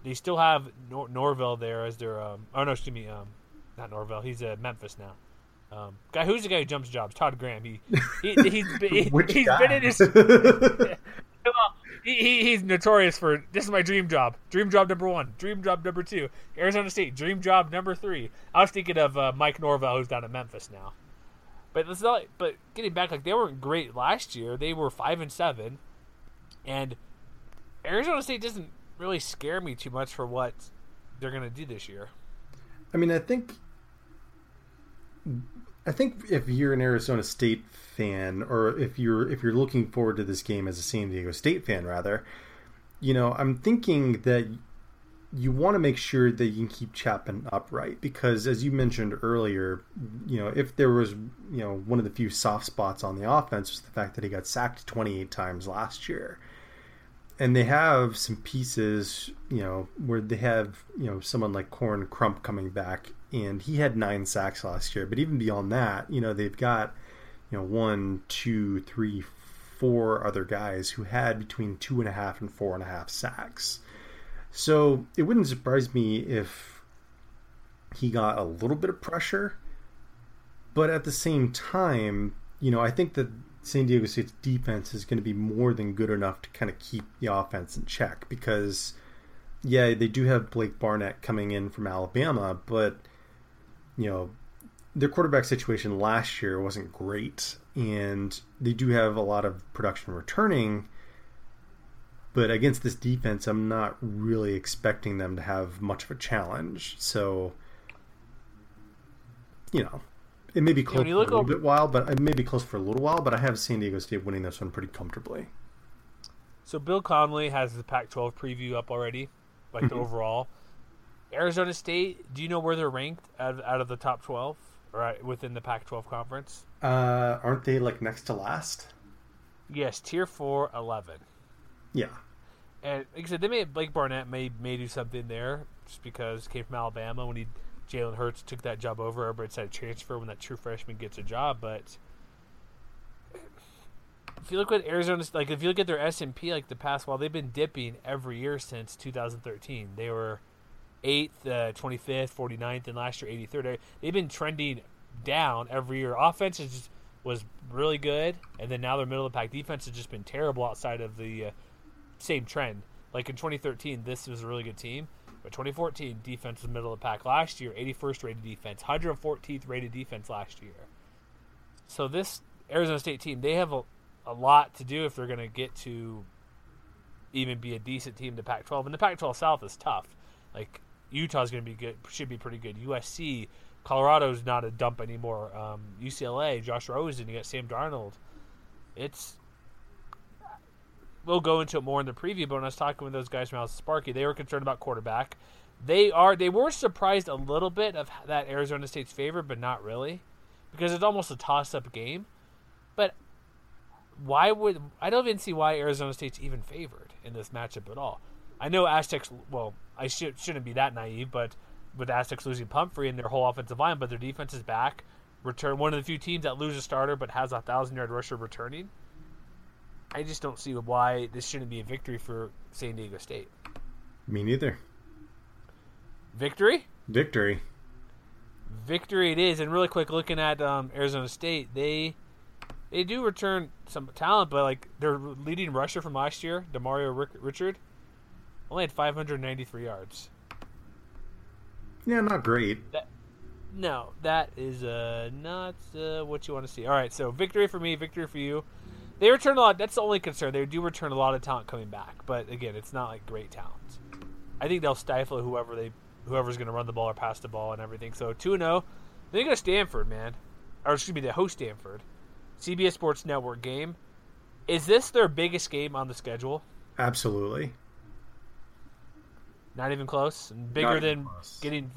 They still have Nor- Norvell there as their. Um, oh no, excuse me, um, not Norvell. He's at Memphis now. Um, guy, who's the guy who jumps jobs? Todd Graham. He, he he's been, he, Which he's been in his. he, he, he's notorious for this is my dream job. Dream job number one. Dream job number two. Arizona State. Dream job number three. I was thinking of uh, Mike Norvell, who's down in Memphis now. But it's not. But getting back, like they weren't great last year. They were five and seven, and Arizona State doesn't really scare me too much for what they're going to do this year. I mean, I think, I think if you're an Arizona State fan, or if you're if you're looking forward to this game as a San Diego State fan, rather, you know, I'm thinking that you want to make sure that you can keep Chapman upright because, as you mentioned earlier, you know, if there was, you know, one of the few soft spots on the offense was the fact that he got sacked 28 times last year. And they have some pieces, you know, where they have, you know, someone like Koron Crump coming back, and he had nine sacks last year. But even beyond that, you know, they've got, you know, one, two, three, four other guys who had between two and a half and four and a half sacks. So it wouldn't surprise me if he got a little bit of pressure, but at the same time, you know, I think that San Diego State's defense is going to be more than good enough to kind of keep the offense in check because, yeah, they do have Blake Barnett coming in from Alabama, but, you know, their quarterback situation last year wasn't great, and they do have a lot of production returning. But against this defense, I'm not really expecting them to have much of a challenge. So, you know, it may be close yeah, for a little over... bit while, but it may be close for a little while. But I have San Diego State winning this one pretty comfortably. So Bill Connelly has the Pac-12 preview up already, like the mm-hmm. overall. Arizona State, do you know where they're ranked out of, out of the top 12 right within the Pac-12 conference? Uh, aren't they like next to last? Yes, tier 4, 11. Yeah. And like I said, they may Blake Barnett may may do something there just because came from Alabama when he Jalen Hurts took that job over. Everybody said transfer when that true freshman gets a job, but if you look at Arizona's like if you look at their S and P like the past while they've been dipping every year since 2013. They were eighth, uh, 25th, 49th, and last year 83rd. They've been trending down every year. Offense just, was really good, and then now they're middle of the pack defense has just been terrible outside of the uh, same trend. Like in 2013, this was a really good team. But 2014 defense was middle of the pack last year, 81st rated defense, 114th rated defense last year. So this Arizona State team, they have a, a lot to do if they're going to get to even be a decent team to Pac-12. And the Pac-12 South is tough. Like Utah's going to be good, should be pretty good. USC, Colorado's not a dump anymore. Um, UCLA, Josh Rosen, you got Sam Darnold. It's we'll go into it more in the preview. But when I was talking with those guys from House Sparky, they were concerned about quarterback. They are they were surprised a little bit of that Arizona State's favor, but not really, because it's almost a toss-up game. But why would I don't even see why Arizona State's even favored in this matchup at all? I know Aztecs. Well, I should, shouldn't be that naive, but with Aztecs losing Pumphrey and their whole offensive line, but their defense is back. Return one of the few teams that lose a starter but has a thousand yard rusher returning. I just don't see why this shouldn't be a victory for San Diego State. Me neither. Victory? Victory. Victory it is. And really quick, looking at um, Arizona State, they they do return some talent, but like their leading rusher from last year, Demario Richard, only had 593 yards. Yeah, not great. That, no, that is uh, not uh, what you want to see. All right, so victory for me, victory for you. They return a lot. That's the only concern. They do return a lot of talent coming back, but again, it's not like great talent. I think they'll stifle whoever they whoever's going to run the ball or pass the ball and everything. So two and zero. Oh. They go to Stanford, man, or excuse me, they host Stanford. CBS Sports Network game. Is this their biggest game on the schedule? Absolutely. Not even close. And bigger than close. getting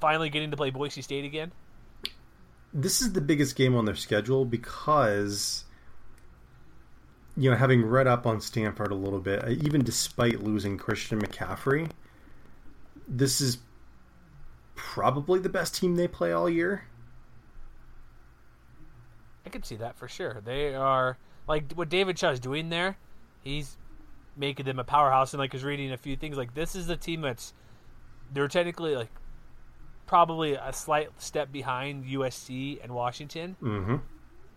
finally getting to play Boise State again. This is the biggest game on their schedule because you know, having read up on Stanford a little bit, uh, even despite losing Christian McCaffrey, this is probably the best team they play all year. I could see that for sure. They are like what David Shaw's doing there. He's making them a powerhouse, and like is reading a few things. Like this is the team that's they're technically like probably a slight step behind USC and Washington. Mm-hmm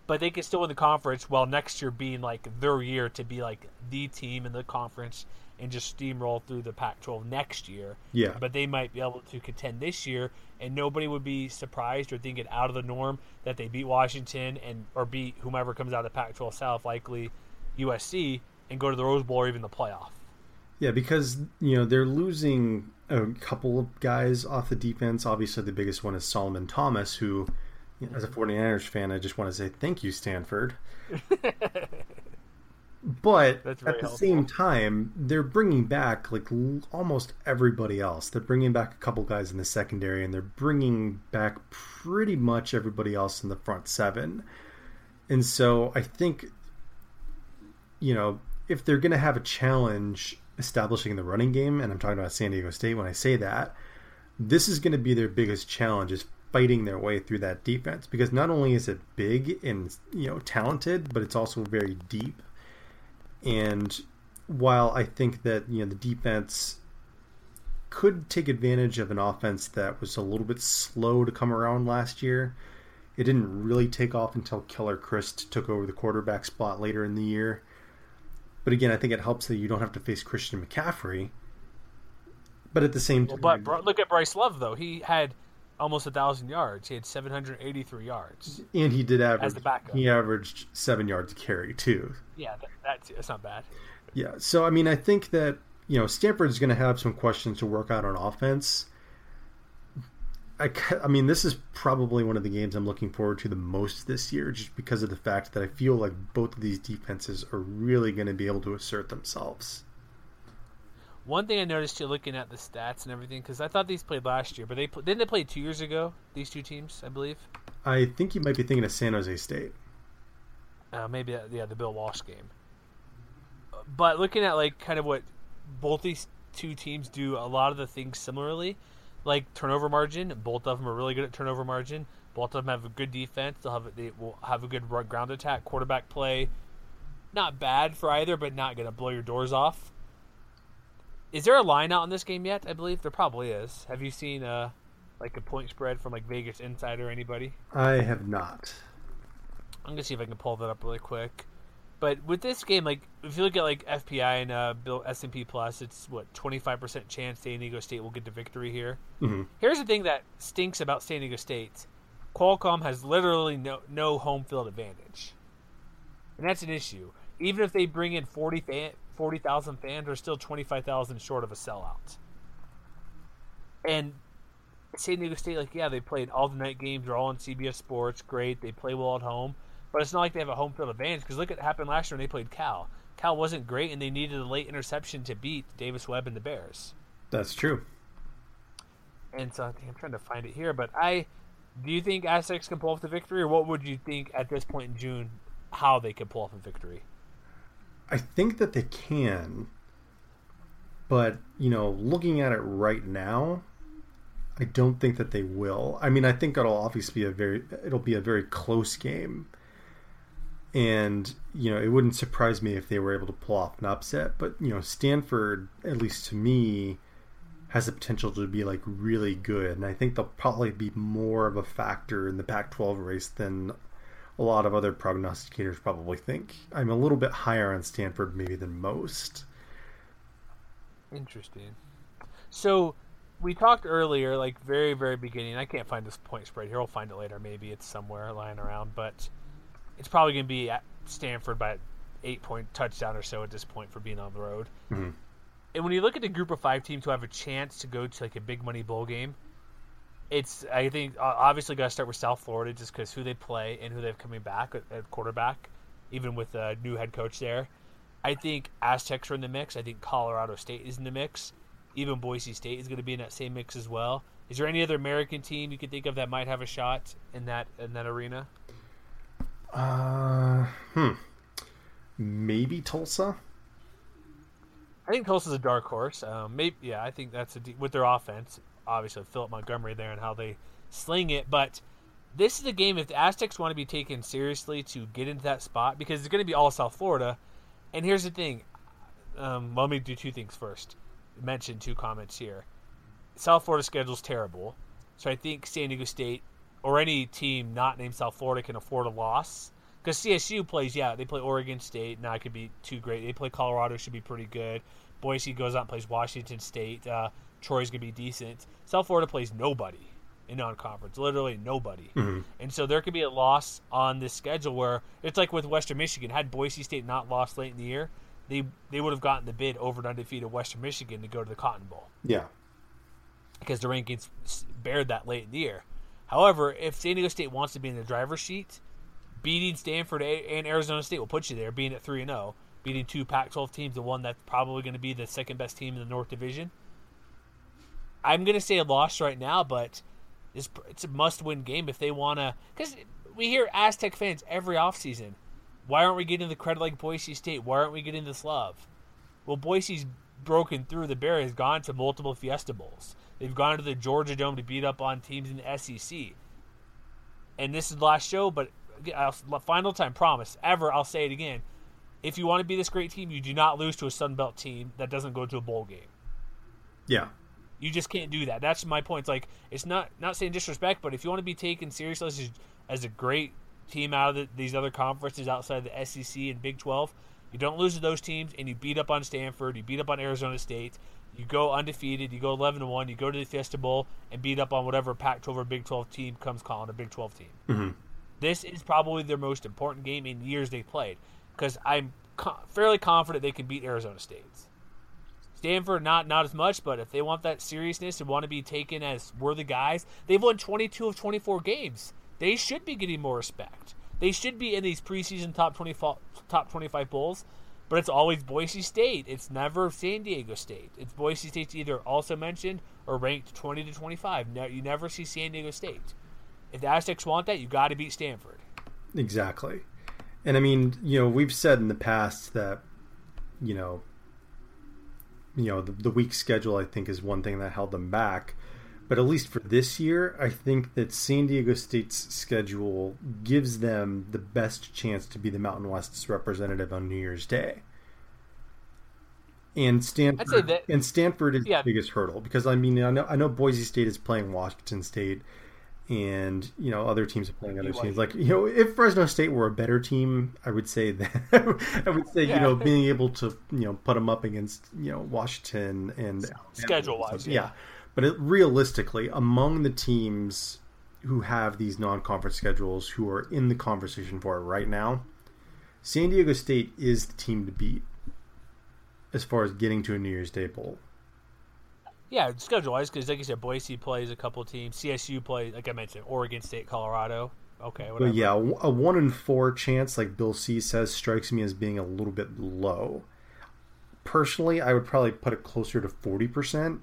but they can still win the conference while next year being like their year to be like the team in the conference and just steamroll through the Pac-12 next year. Yeah. But they might be able to contend this year, and nobody would be surprised or think it out of the norm that they beat Washington and or beat whomever comes out of the Pac-12 South, likely USC, and go to the Rose Bowl or even the playoff. Yeah, because you know they're losing a couple of guys off the defense. Obviously, the biggest one is Solomon Thomas, who, you know, as a 49ers fan, I just want to say thank you, Stanford. but at the helpful. same time, they're bringing back like l- almost everybody else. They're bringing back a couple guys in the secondary, and they're bringing back pretty much everybody else in the front seven. And so I think, you know, if they're going to have a challenge establishing the running game, and I'm talking about San Diego State when I say that, this is going to be their biggest challenge is fighting their way through that defense because not only is it big and you know talented, but it's also very deep. And while I think that you know the defense could take advantage of an offense that was a little bit slow to come around last year, it didn't really take off until Keller Chryst took over the quarterback spot later in the year. But again, I think it helps that you don't have to face Christian McCaffrey. But at the same Well, time, but look at Bryce Love though; he had almost a thousand yards. He had 783 yards. and he did average. the backup. He averaged seven yards carry too. Yeah, that, that's that's not bad. Yeah. So I mean, I think that you know Stanford's going to have some questions to work out on offense. I, I mean, this is probably one of the games I'm looking forward to the most this year, just because of the fact that I feel like both of these defenses are really going to be able to assert themselves. One thing I noticed too, looking at the stats and everything, because I thought these played last year, but they didn't they play two years ago. These two teams, I believe. I think you might be thinking of San Jose State. Uh, maybe uh, yeah, the Bill Walsh game. But looking at like kind of what both these two teams do, a lot of the things similarly, like turnover margin. Both of them are really good at turnover margin. Both of them have a good defense. They'll have they will have a good ground attack, quarterback play. Not bad for either, but not going to blow your doors off. Is there a line out in this game yet? I believe there probably is. Have you seen uh like a point spread from like Vegas Insider or anybody? I have not. I'm gonna see if I can pull that up really quick. But with this game, like if you look at like FPI and uh, Bill S and P Plus, it's what 25 percent chance San Diego State will get the victory here. Mhm. Here's the thing that stinks about San Diego State: Qualcomm has literally no no home field advantage, and that's an issue. Even if they bring in 40 fan, 40,000 fans, they're still 25,000 short of a sellout. And San Diego State, like, yeah, they played all the night games. They're all on CBS Sports. Great. They play well at home. But it's not like they have a home field advantage because look at what happened last year when they played Cal. Cal wasn't great, and they needed a late interception to beat Davis Webb and the Bears. That's true. And so I think I'm trying to find it here. But I, do you think Aztecs can pull off the victory, or what would you think at this point in June how they could pull off a victory? I think that they can, but you know, looking at it right now, I don't think that they will. I mean, I think it'll obviously be a very it'll be a very close game, and you know, it wouldn't surprise me if they were able to pull off an upset. But you know, Stanford, at least to me, has the potential to be like really good, and I think they'll probably be more of a factor in the Pac-12 race than a lot of other prognosticators probably think. I'm a little bit higher on Stanford maybe than most. Interesting. So we talked earlier, like very, very beginning. I can't find this point spread here. I'll find it later. Maybe it's somewhere lying around, but it's probably going to be at Stanford by eight point touchdown or so at this point for being on the road. Mhm. And when you look at the group of five teams who have a chance to go to like a big money bowl game, it's I think obviously got to start with South Florida just because who they play and who they have coming back at, at quarterback, even with a new head coach there. I think Aztecs are in the mix. I think Colorado State is in the mix. Even Boise State is going to be in that same mix as well. Is there any other American team you can think of that might have a shot in that in that arena? Uh, hmm. Maybe Tulsa. I think Tulsa's a dark horse. Um, maybe yeah, I think that's a de- with their offense. Obviously, Philip Montgomery there and how they sling it, but this is a game if the Aztecs want to be taken seriously to get into that spot because it's going to be all South Florida. And here's the thing. Um, well, let me do two things first. Mention two comments here. South Florida schedule's terrible, so I think San Diego State or any team not named South Florida can afford a loss. Because CSU plays, yeah, they play Oregon State. Not could be too great. They play Colorado, should be pretty good. Boise goes out and plays Washington State. Uh, Troy's gonna be decent. South Florida plays nobody in non-conference, literally nobody. And so there could be a loss on this schedule where it's like with Western Michigan. Had Boise State not lost late in the year, they they would have gotten the bid over an undefeated Western Michigan to go to the Cotton Bowl Yeah. because the rankings bared that late in the year. However, if San Diego State wants to be in the driver's seat, beating Stanford and Arizona State will put you there, being at three and zero, beating two Pac-12 teams, the one that's probably going to be the second best team in the North Division. I'm going to say a loss right now, but it's it's a must-win game if they want to. Because we hear Aztec fans every offseason, why aren't we getting the credit like Boise State? Why aren't we getting this love? Well, Boise's broken through. The barrier, has gone to multiple Fiesta Bowls. They've gone to the Georgia Dome to beat up on teams in the SEC. And this is the last show, but I'll, final time promise ever. I'll say it again. If you want to be this great team, you do not lose to a Sun Belt team that doesn't go to a bowl game. Yeah. You just can't do that. That's my point. It's like it's not not saying disrespect, but if you want to be taken seriously as, as a great team out of the, these other conferences outside the SEC and Big Twelve, you don't lose to those teams, and you beat up on Stanford, you beat up on Arizona State, you go undefeated, you go eleven to one, you go to the Fiesta Bowl and beat up on whatever Pac-12 or Big Twelve team comes calling a Big Twelve team. Mm-hmm. This is probably their most important game in years they played because I'm co- fairly confident they can beat Arizona State. Stanford, not not as much, but if they want that seriousness and want to be taken as worthy guys, they've won 22 of 24 games. They should be getting more respect. They should be in these preseason top 20 top 25 bowls, but it's always Boise State. It's never San Diego State. It's Boise State's either also mentioned or ranked 20 to 25. No, you never see San Diego State. If the Aztecs want that, you got to beat Stanford. Exactly. And I mean, you know, we've said in the past that, you know, you know, the, the week schedule I think is one thing that held them back. But at least for this year, I think that San Diego State's schedule gives them the best chance to be the Mountain West's representative on New Year's Day. And Stanford, that- and Stanford is Yeah. the biggest hurdle because I mean I know I know Boise State is playing Washington State, and you know other teams are playing other teams. Like you know, if Fresno State were a better team, I would say that I would say you know being able to you know put them up against you know Washington and Schedule-wise, yeah. yeah. But it, realistically, among the teams who have these non-conference schedules who are in the conversation for it right now, San Diego State is the team to beat as far as getting to a New Year's Day bowl. Yeah, schedule wise, because like you said, Boise plays a couple teams. CSU plays, like I mentioned, Oregon State, Colorado. Okay, whatever. But yeah, a one in four chance, like Bill C says, strikes me as being a little bit low. Personally, I would probably put it closer to forty percent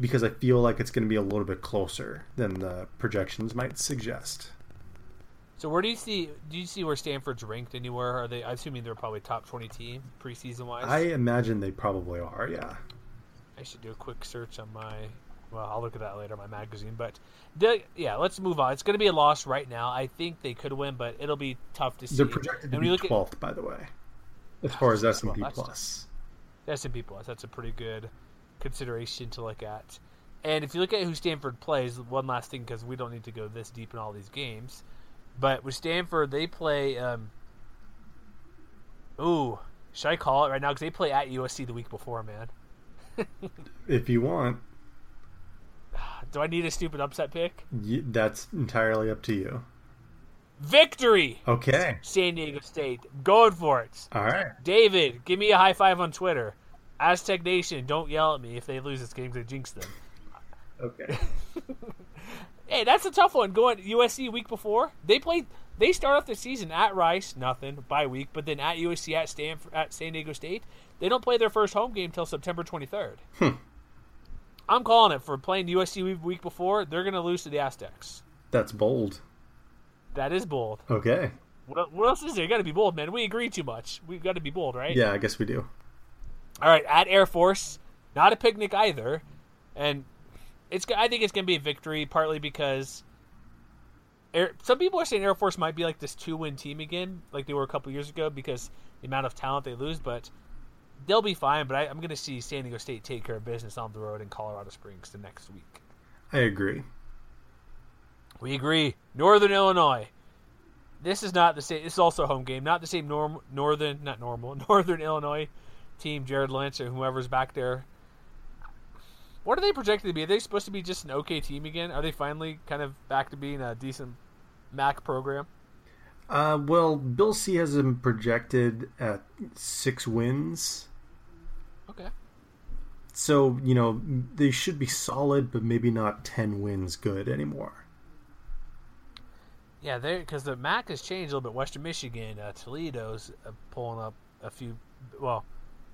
because I feel like it's going to be a little bit closer than the projections might suggest. So where do you see? Do you see where Stanford's ranked anywhere? Are they? I'm assuming they're probably top twenty team preseason wise. I imagine they probably are. Yeah. I should do a quick search on my. Well, I'll look at that later, my magazine. But the, yeah, let's move on. It's going to be a loss right now. I think they could win, but it'll be tough to see. They're projected to And be look at- twelfth, by the way, as far as S and P plus. S&P Plus. That's a pretty good consideration to look at. And if you look at who Stanford plays, one last thing because we don't need to go this deep in all these games, but with Stanford they play. Um, ooh, should I call it right now? Because they play at USC the week before, man. If you want, Do I need a stupid upset pick? that's entirely up to you. Victory, Okay. San Diego State. Going for it. All right. David, give me a high five on Twitter. Aztec Nation, don't yell at me if they lose this game to jinx them. Okay. Hey, that's a tough one. Going USC week before they played, they start off the season at Rice, nothing by week, but then at USC at Stanford at San Diego State, they don't play their first home game till September 23rd. Hmm. I'm calling it for playing USC week- week before. They're going to lose to the Aztecs. That's bold. That is bold. Okay. What, what else is there? You got to be bold, man. We agree too much. We've got to be bold, right? Yeah, I guess we do. All right, at Air Force, not a picnic either, and it's. I think it's going to be a victory, partly because Air, some people are saying Air Force might be like this two-win team again, like they were a couple years ago, because the amount of talent they lose. But they'll be fine. But I, I'm going to see San Diego State take care of business on the road in Colorado Springs the next week. I agree. We agree. Northern Illinois. this is not the same. This is also a home game, not the same norm, northern, not normal, northern Illinois team. Jared Lynch or whoever's back there. What are they projected to be? Are they supposed to be just an okay team again? Are they finally kind of back to being a decent MAC program? Uh, well, Bill C has them projected at six wins. Okay. So you know they should be solid, but maybe not ten wins good anymore. Yeah, they because the MAC has changed a little bit. Western Michigan, uh, Toledo's uh, pulling up a few. Well,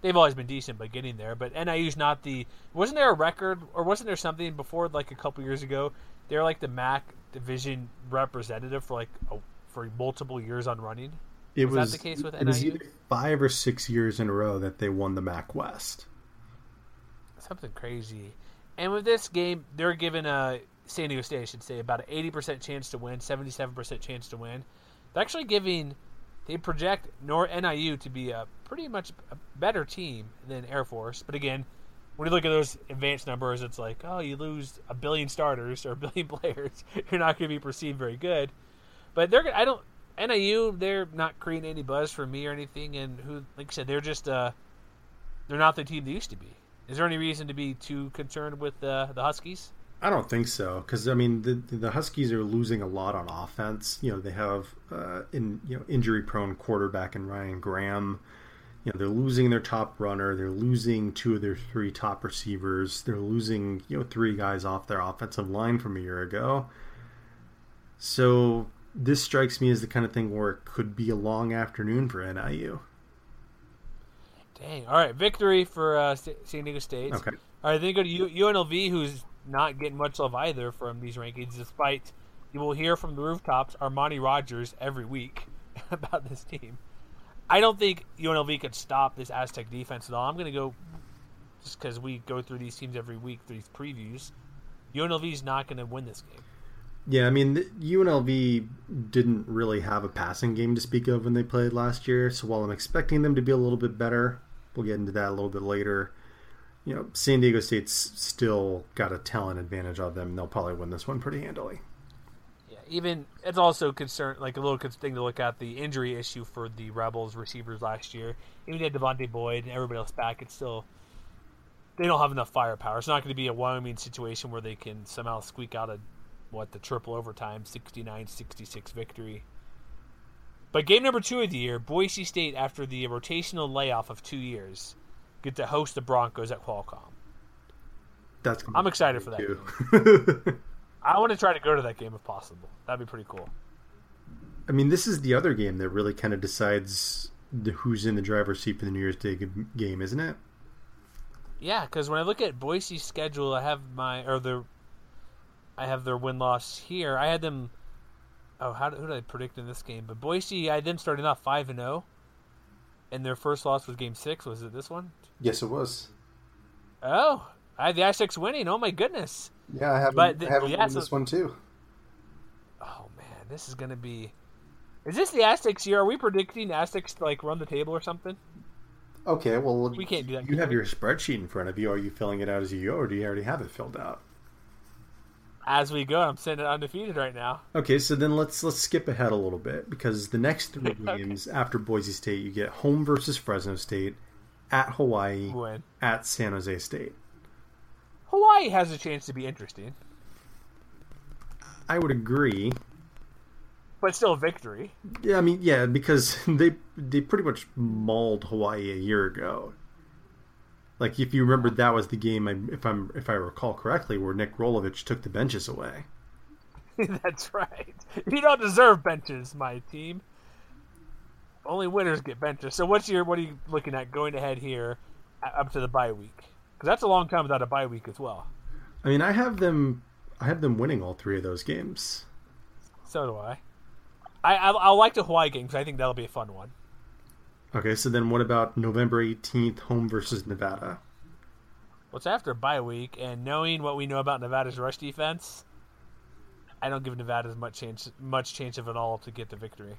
they've always been decent, but getting there. But NIU's not the. Wasn't there a record, or wasn't there something before, like a couple years ago? They're like the MAC division representative for like a, for multiple years on running. It was, was that the case with it was NIU? either five or six years in a row that they won the MAC West. Something crazy. And with this game, they're given a San Diego State, I should say, about an eighty percent chance to win, seventy-seven percent chance to win. They're actually giving. They project nor NIU to be a pretty much a better team than Air Force. But again, when you look at those advanced numbers, it's like, oh, you lose a billion starters or a billion players, you're not going to be perceived very good. But they're. I don't. NIU, they're not creating any buzz for me or anything. And who, like I said, they're just. Uh, they're not the team they used to be. Is there any reason to be too concerned with uh, the Huskies? I don't think so because I mean the the Huskies are losing a lot on offense. You know they have uh, in you know injury prone quarterback and Ryan Graham. You know they're losing their top runner. They're losing two of their three top receivers. They're losing you know three guys off their offensive line from a year ago. So this strikes me as the kind of thing where it could be a long afternoon for NIU. Dang. All right, victory for uh, San Diego State. Okay. All right, then go to U- UNLV, who's not getting much love either from these rankings, despite you will hear from the rooftops Armani Rogers every week about this team. I don't think UNLV could stop this Aztec defense at all. I'm going to go just because we go through these teams every week through these previews. UNLV is not going to win this game. Yeah, I mean, UNLV didn't really have a passing game to speak of when they played last year. So while I'm expecting them to be a little bit better, we'll get into that a little bit later. You know, San Diego State's still got a talent advantage on them. They'll probably win this one pretty handily. Yeah, even it's also concern like a little thing to look at the injury issue for the Rebels receivers last year. Even they had Devonte Boyd and everybody else back, it's still they don't have enough firepower. It's not going to be a Wyoming situation where they can somehow squeak out a what the triple overtime 69-66 victory. But game number two of the year, Boise State, after the rotational layoff of two years, get to host the Broncos at Qualcomm. That's I'm excited for that too. I want to try to go to that game if possible. That'd be pretty cool. I mean, this is the other game that really kind of decides the, who's in the driver's seat for the New Year's Day game, isn't it? Yeah, because when I look at Boise's schedule, I have my or the I have their win loss here. I had them. Oh, how who did I predict in this game? But Boise, I had them starting off five and zero, and their first loss was Game Six. Was it this one? Yes, it was. Oh, I had the Aztecs winning. Oh my goodness! Yeah, I have. But the- I have yeah, so- this one too. Oh man, this is gonna be. Is this the Aztecs year? Are we predicting Aztecs to like run the table or something? Okay, well, We can't do that, You have your spreadsheet in front of you. Are you filling it out as you go, or do you already have it filled out? As we go, I'm sitting undefeated right now. Okay, so then let's let's skip ahead a little bit because the next three Okay. games after Boise State, you get home versus Fresno State, at Hawaii, Win. at San Jose State. Hawaii has a chance to be interesting, I would agree. but still a victory. Yeah, I mean, yeah, because they they pretty much mauled Hawaii a year ago. Like if you remember, that was the game. I, if I'm if I recall correctly, where Nick Rolovich took the benches away. That's right. You don't deserve benches, my team. Only winners get benches. So what's your what are you looking at going ahead here up to the bye week? Because that's a long time without a bye week as well. I mean, I have them. I have them winning all three of those games. So do I. I I, I like the Hawaii game because I think that'll be a fun one. Okay, so then what about November eighteenth, home versus Nevada? What's after a bye week and knowing what we know about Nevada's rush defense, I don't give Nevada as much chance much chance of it all to get the victory.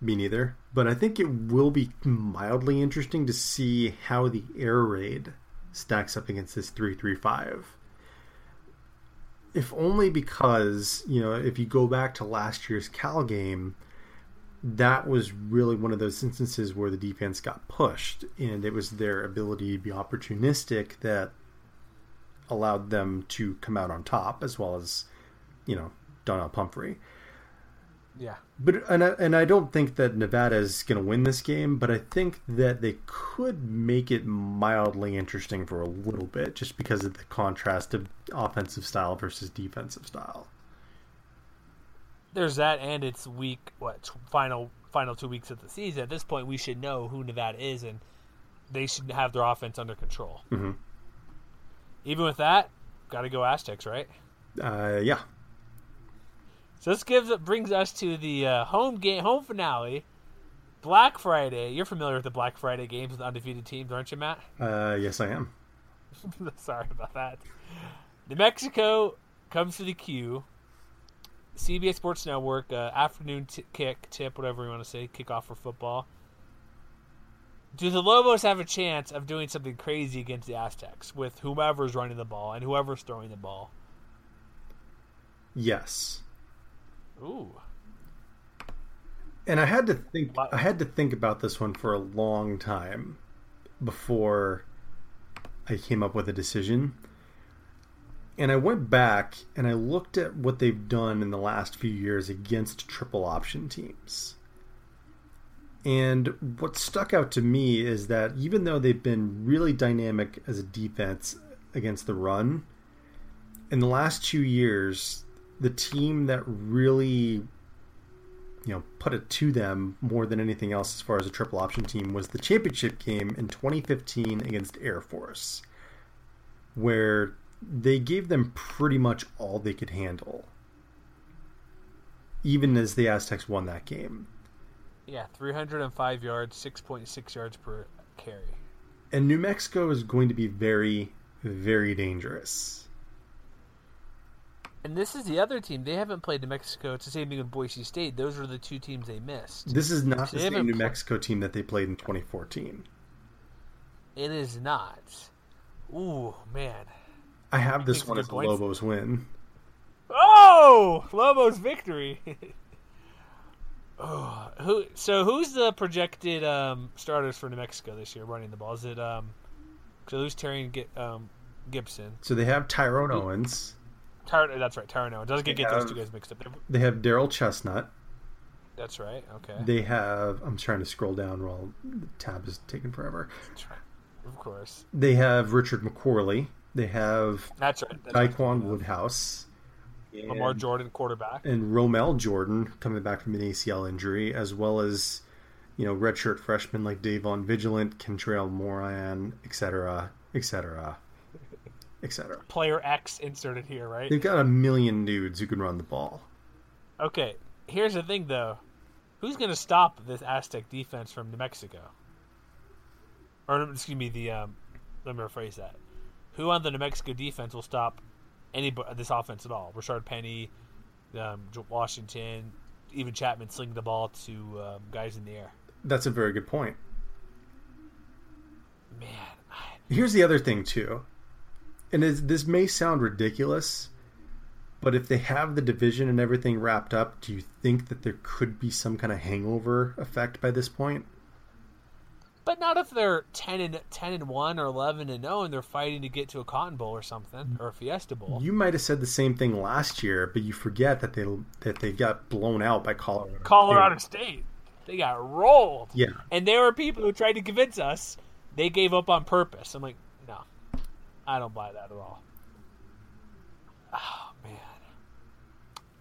Me neither. But I think it will be mildly interesting to see how the air raid stacks up against this 335. If only because, you know, if you go back to last year's Cal game, that was really one of those instances where the defense got pushed, and it was their ability to be opportunistic that allowed them to come out on top, as well as, you know, Donnel Pumphrey. Yeah. But and I, and I don't think that Nevada is going to win this game, but I think that they could make it mildly interesting for a little bit, just because of the contrast of offensive style versus defensive style. There's that, and it's week what t- final final two weeks of the season. At this point, we should know who Nevada is, and they should have their offense under control. Mm-hmm. Even with that, got to go Aztecs, right? Uh, yeah. So this gives brings us to the uh, home game, home finale, Black Friday. You're familiar with the Black Friday games with undefeated teams, aren't you, Matt? Uh, yes, I am. Sorry about that. New Mexico comes to the queue. CBS Sports Network uh, afternoon t- kick tip, whatever you want to say, kickoff for football. Do the Lobos have a chance of doing something crazy against the Aztecs with whomever's running the ball and whoever's throwing the ball? Yes. Ooh. And I had to think I had to think about this one for a long time before I came up with a decision. And I went back and I looked at what they've done in the last few years against triple option teams. And what stuck out to me is that even though they've been really dynamic as a defense against the run, in the last two years, the team that really you know put it to them more than anything else as far as a triple option team was the championship game in 2015 against Air Force where they gave them pretty much all they could handle even as the Aztecs won that game Yeah, 305 yards, 6.6 yards per carry. and New Mexico is going to be very very dangerous And this is the other team. They haven't played New Mexico. It's the same thing with Boise State. Those are the two teams they missed. this is not So the same New pl- Mexico team that they played in 2014 It is not. Ooh, man. I have this one as a points. Lobos win Oh, Lobos victory. oh, who? So who's the projected um, starters for New Mexico this year running the ball? Is it um? They lose Terry and um Gipson. so they have Tyrone Owens Tyron, that's right, Tyrone Owens. Doesn't get, get those two guys mixed up. They're- have Daryl Chestnut That's right. Okay. They have. I'm trying to scroll down while the tab is taking forever. That's right. Of course. They have Richard McQuarley. They have That's right. That's right. Daquan Woodhouse. Lamar Jordan, quarterback. and Romel Jordan coming back from an ACL injury, as well as you know redshirt freshmen like Davon Vigilant, Kentrail Moran, etc., etc., etc. Player X inserted here, right? They've got a million dudes who can run the ball. Okay. Here's the thing, though. Who's going to stop this Aztec defense from New Mexico? Or excuse me, the um, let me rephrase that. Who on the New Mexico defense will stop any this offense at all? Rashaad Penny, um, Washington, even Chapman slinging the ball to um, guys in the air. That's a very good point. Man, I, Here's the other thing too, and this may sound ridiculous, but if they have the division and everything wrapped up, do you think that there could be some kind of hangover effect by this point? But not if they're ten and ten and one or eleven and zero, and they're fighting to get to a Cotton Bowl or something or a Fiesta Bowl. You might have said the same thing last year, but you forget that they that they got blown out by Colorado. Colorado State. They got rolled. Yeah, And there were people who tried to convince us they gave up on purpose. I'm like, no, I don't buy that at all. Oh man,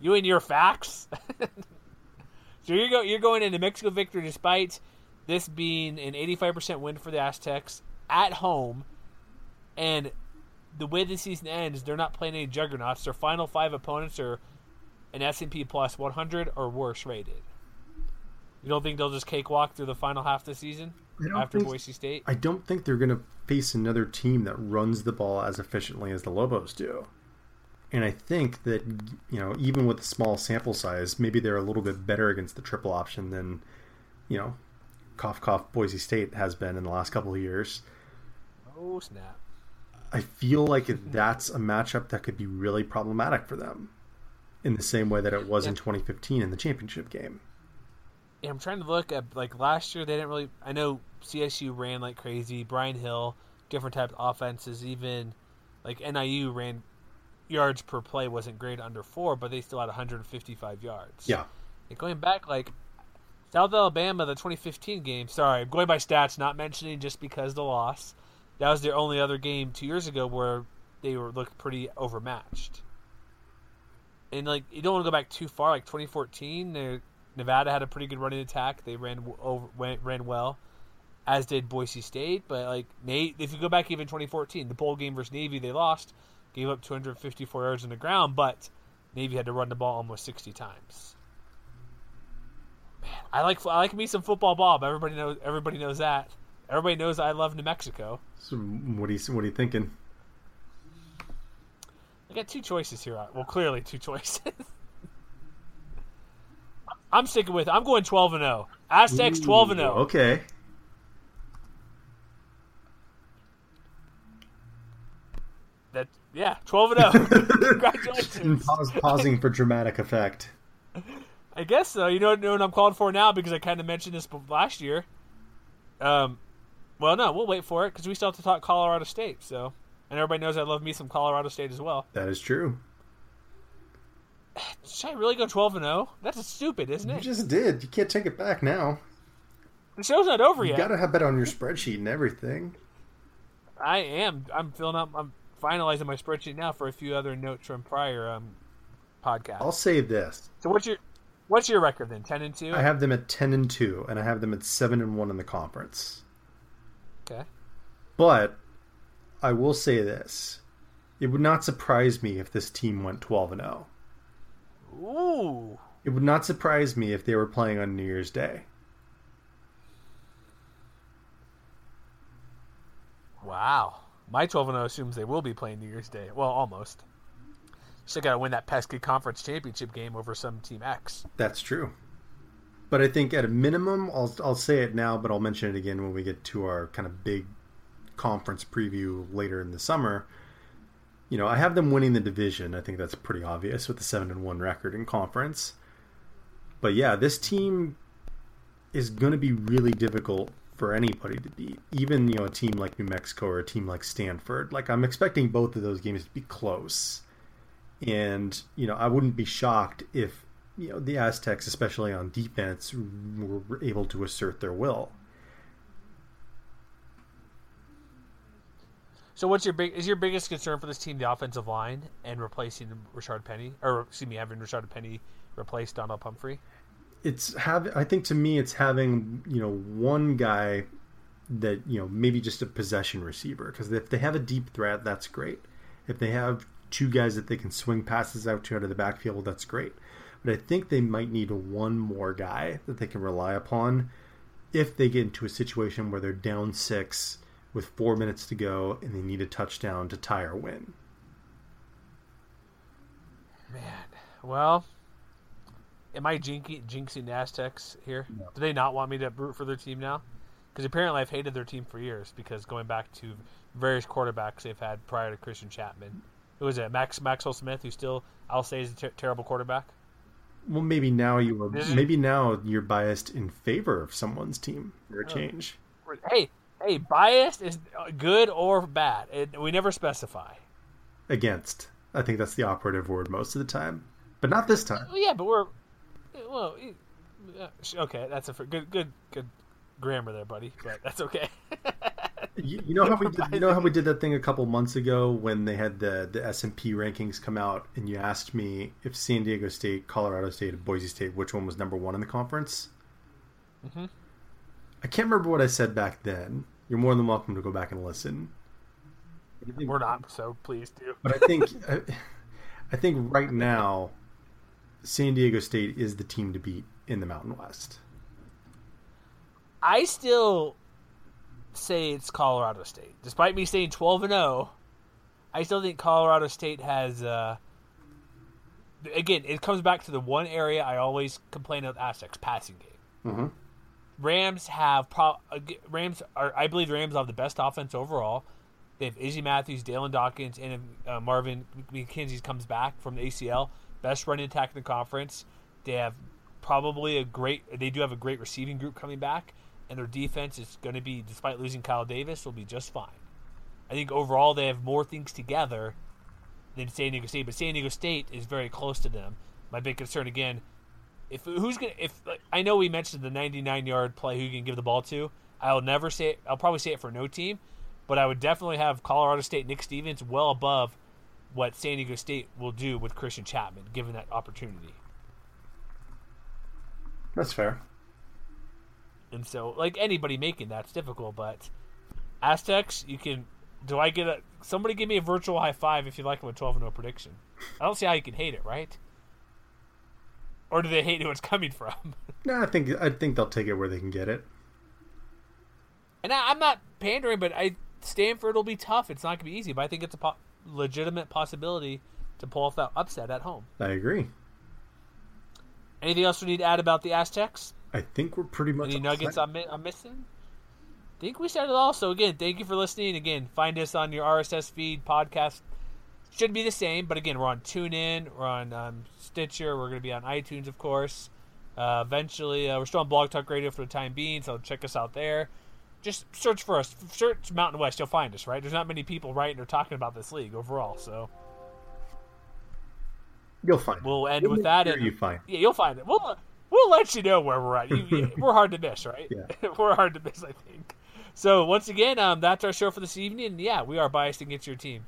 you and your facts. so you're go you're going into Mexico victory despite this being an 85% win for the Aztecs at home, and the way the season ends, they're not playing any juggernauts. Their final five opponents are an S&P plus 100 or worse rated. You don't think they'll just cakewalk through the final half of the season after think- Boise State? I don't think they're going to face another team that runs the ball as efficiently as the Lobos do. And I think that you know, even with a small sample size, maybe they're a little bit better against the triple option than you know, cough cough Boise State has been in the last couple of years. Oh snap! I feel like that's a matchup that could be really problematic for them, in the same way that it was in 2015 in the championship game. Yeah, I'm trying to look at like last year. They didn't really. I know CSU ran like crazy. Brian Hill, different types of offenses. Even like NIU ran yards per play wasn't great under four, but they still had 155 yards. Yeah. And going back like South Alabama, the 2015 game. Sorry, I'm going by stats, not mentioning just because the loss. That was their only other game two years ago where they were looked pretty overmatched. And like you don't want to go back too far. Like 2014, Nevada had a pretty good running attack. They ran over, went, ran well, as did Boise State. But like Nate, if you go back even 2014, the bowl game versus Navy, they lost, gave up 254 yards on the ground, but Navy had to run the ball almost 60 times. Man, I like I like me some football, Bob. Everybody knows everybody knows that. Everybody knows I love New Mexico. So what are you what are you thinking? I got two choices here. Well, clearly two choices. I'm sticking with. I'm going 12 and 0. Aztecs 12 and 0. Okay. That yeah, 12 and 0. Congratulations. Pause, pausing for dramatic effect. I guess so. You know, know what I'm calling for now because I kind of mentioned this last year. Um, well, no, we'll wait for it because we still have to talk Colorado State. So, and everybody knows I love me some Colorado State as well. That is true. Should I really go 12 and 0? That's stupid, isn't it? You just did. You can't take it back now. The show's not over You yet. You gotta have that on your spreadsheet and everything. I am. I'm filling up. I'm finalizing my spreadsheet now for a few other notes from prior um, podcasts. I'll save this. So what's your what's your record then? 10 and 2? I have them at ten and two, and I have them at seven and one in the conference. Okay. But I will say this: it would not surprise me if this team went twelve and zero. Ooh. It would not surprise me if they were playing on New Year's Day. Wow. My 12 and 0 assumes they will be playing New Year's Day. Well, almost. Still got to win that pesky conference championship game over some team X. That's true. But I think at a minimum, I'll I'll say it now, but I'll mention it again when we get to our kind of big conference preview later in the summer. You know, I have them winning the division. I think that's pretty obvious with the seven and one record in conference. But yeah, this team is going to be really difficult for anybody to beat. Even you know a team like New Mexico or a team like Stanford. Like I'm expecting both of those games to be close, and you know I wouldn't be shocked if you know the Aztecs, especially on defense, were able to assert their will. So what's your big is your biggest concern for this team the offensive line and replacing Richard Penny or excuse me having Richard Penny replace Donnel Pumphrey? It's have I think to me it's having you know one guy that you know maybe just a possession receiver because if they have a deep threat that's great. If they have two guys that they can swing passes out to out of the backfield that's great. But I think they might need one more guy that they can rely upon if they get into a situation where they're down six with four minutes to go and they need a touchdown to tie or win. Man, well, am I jinxing, jinxing Aztecs here? No. Do they not want me to root for their team now? Because apparently I've hated their team for years. Because going back to various quarterbacks they've had prior to Christian Chapman, who was it? Max Maxwell Smith, who still I'll say is a ter- terrible quarterback. Well, maybe now you are. Is- Maybe now you're biased in favor of someone's team for a Oh. change. Hey, hey, biased is good or bad. It, we never specify. Against, I think that's the operative word most of the time, but not this time. Well, yeah, but we're well. uh, Okay, that's a good, good, good grammar there, buddy. But that's okay. You, you know how we did, you know how we did that thing a couple months ago when they had the the S and P rankings come out, and you asked me if San Diego State, Colorado State, and Boise State, which one was number one in the conference. Mhm. I can't remember what I said back then. You're more than welcome to go back and listen. we're not, so please do. But I think I, I think right now, San Diego State is the team to beat in the Mountain West. I still say it's Colorado State, despite me saying twelve and zero. I still think Colorado State has. Uh, again, it comes back to the one area I always complain of Aztecs passing game. Mm-hmm. Rams have pro- Rams are I believe the Rams have the best offense overall. They have Izzy Matthews, Dalyn Dawkins, and uh, Marvin McKenzie comes back from the ACL. Best running attack in the conference. They have probably a great. They do have a great receiving group coming back, and their defense is going to be, despite losing Kyle Davis, will be just fine. I think overall they have more things together than San Diego State, but San Diego State is very close to them. My big concern again, if who's gonna if like, I know we mentioned the 99 yard play who you can give the ball to. I'll never say it, I'll probably say it for no team, but I would definitely have Colorado State Nick Stevens well above what San Diego State will do with Christian Chapman given that opportunity. That's fair. And so, like anybody making that's difficult, but Aztecs, you can. Do I get a somebody give me a virtual high five if you like them a twelve and no prediction? I don't see how you can hate it, right? Or do they hate who it's coming from? No, I think I think they'll take it where they can get it. And I, I'm not pandering, but I Stanford will be tough. It's not going to be easy, but I think it's a po- legitimate possibility to pull off that upset at home. I agree. Anything else we need to add about the Aztecs? I think we're pretty much Any nuggets. I'm, I'm missing? I think we said it all. So again, thank you for listening. Again, find us on your RSS feed. Podcast should be the same, but again, we're on TuneIn, we're on um, Stitcher, we're going to be on iTunes, of course. Uh, eventually, uh, we're still on Blog Talk Radio for the time being, so check us out there. Just search for us. Search Mountain West, you'll find us. Right? There's not many people writing or talking about this league overall, so You'll find. It. We'll end You'll with that. sure and you find. yeah, you'll find it. We'll we'll let you know where we're at. You, we're hard to miss, right? Yeah. we're hard to miss, I think. So once again, um, that's our show for this evening. Yeah, we are biased against your team.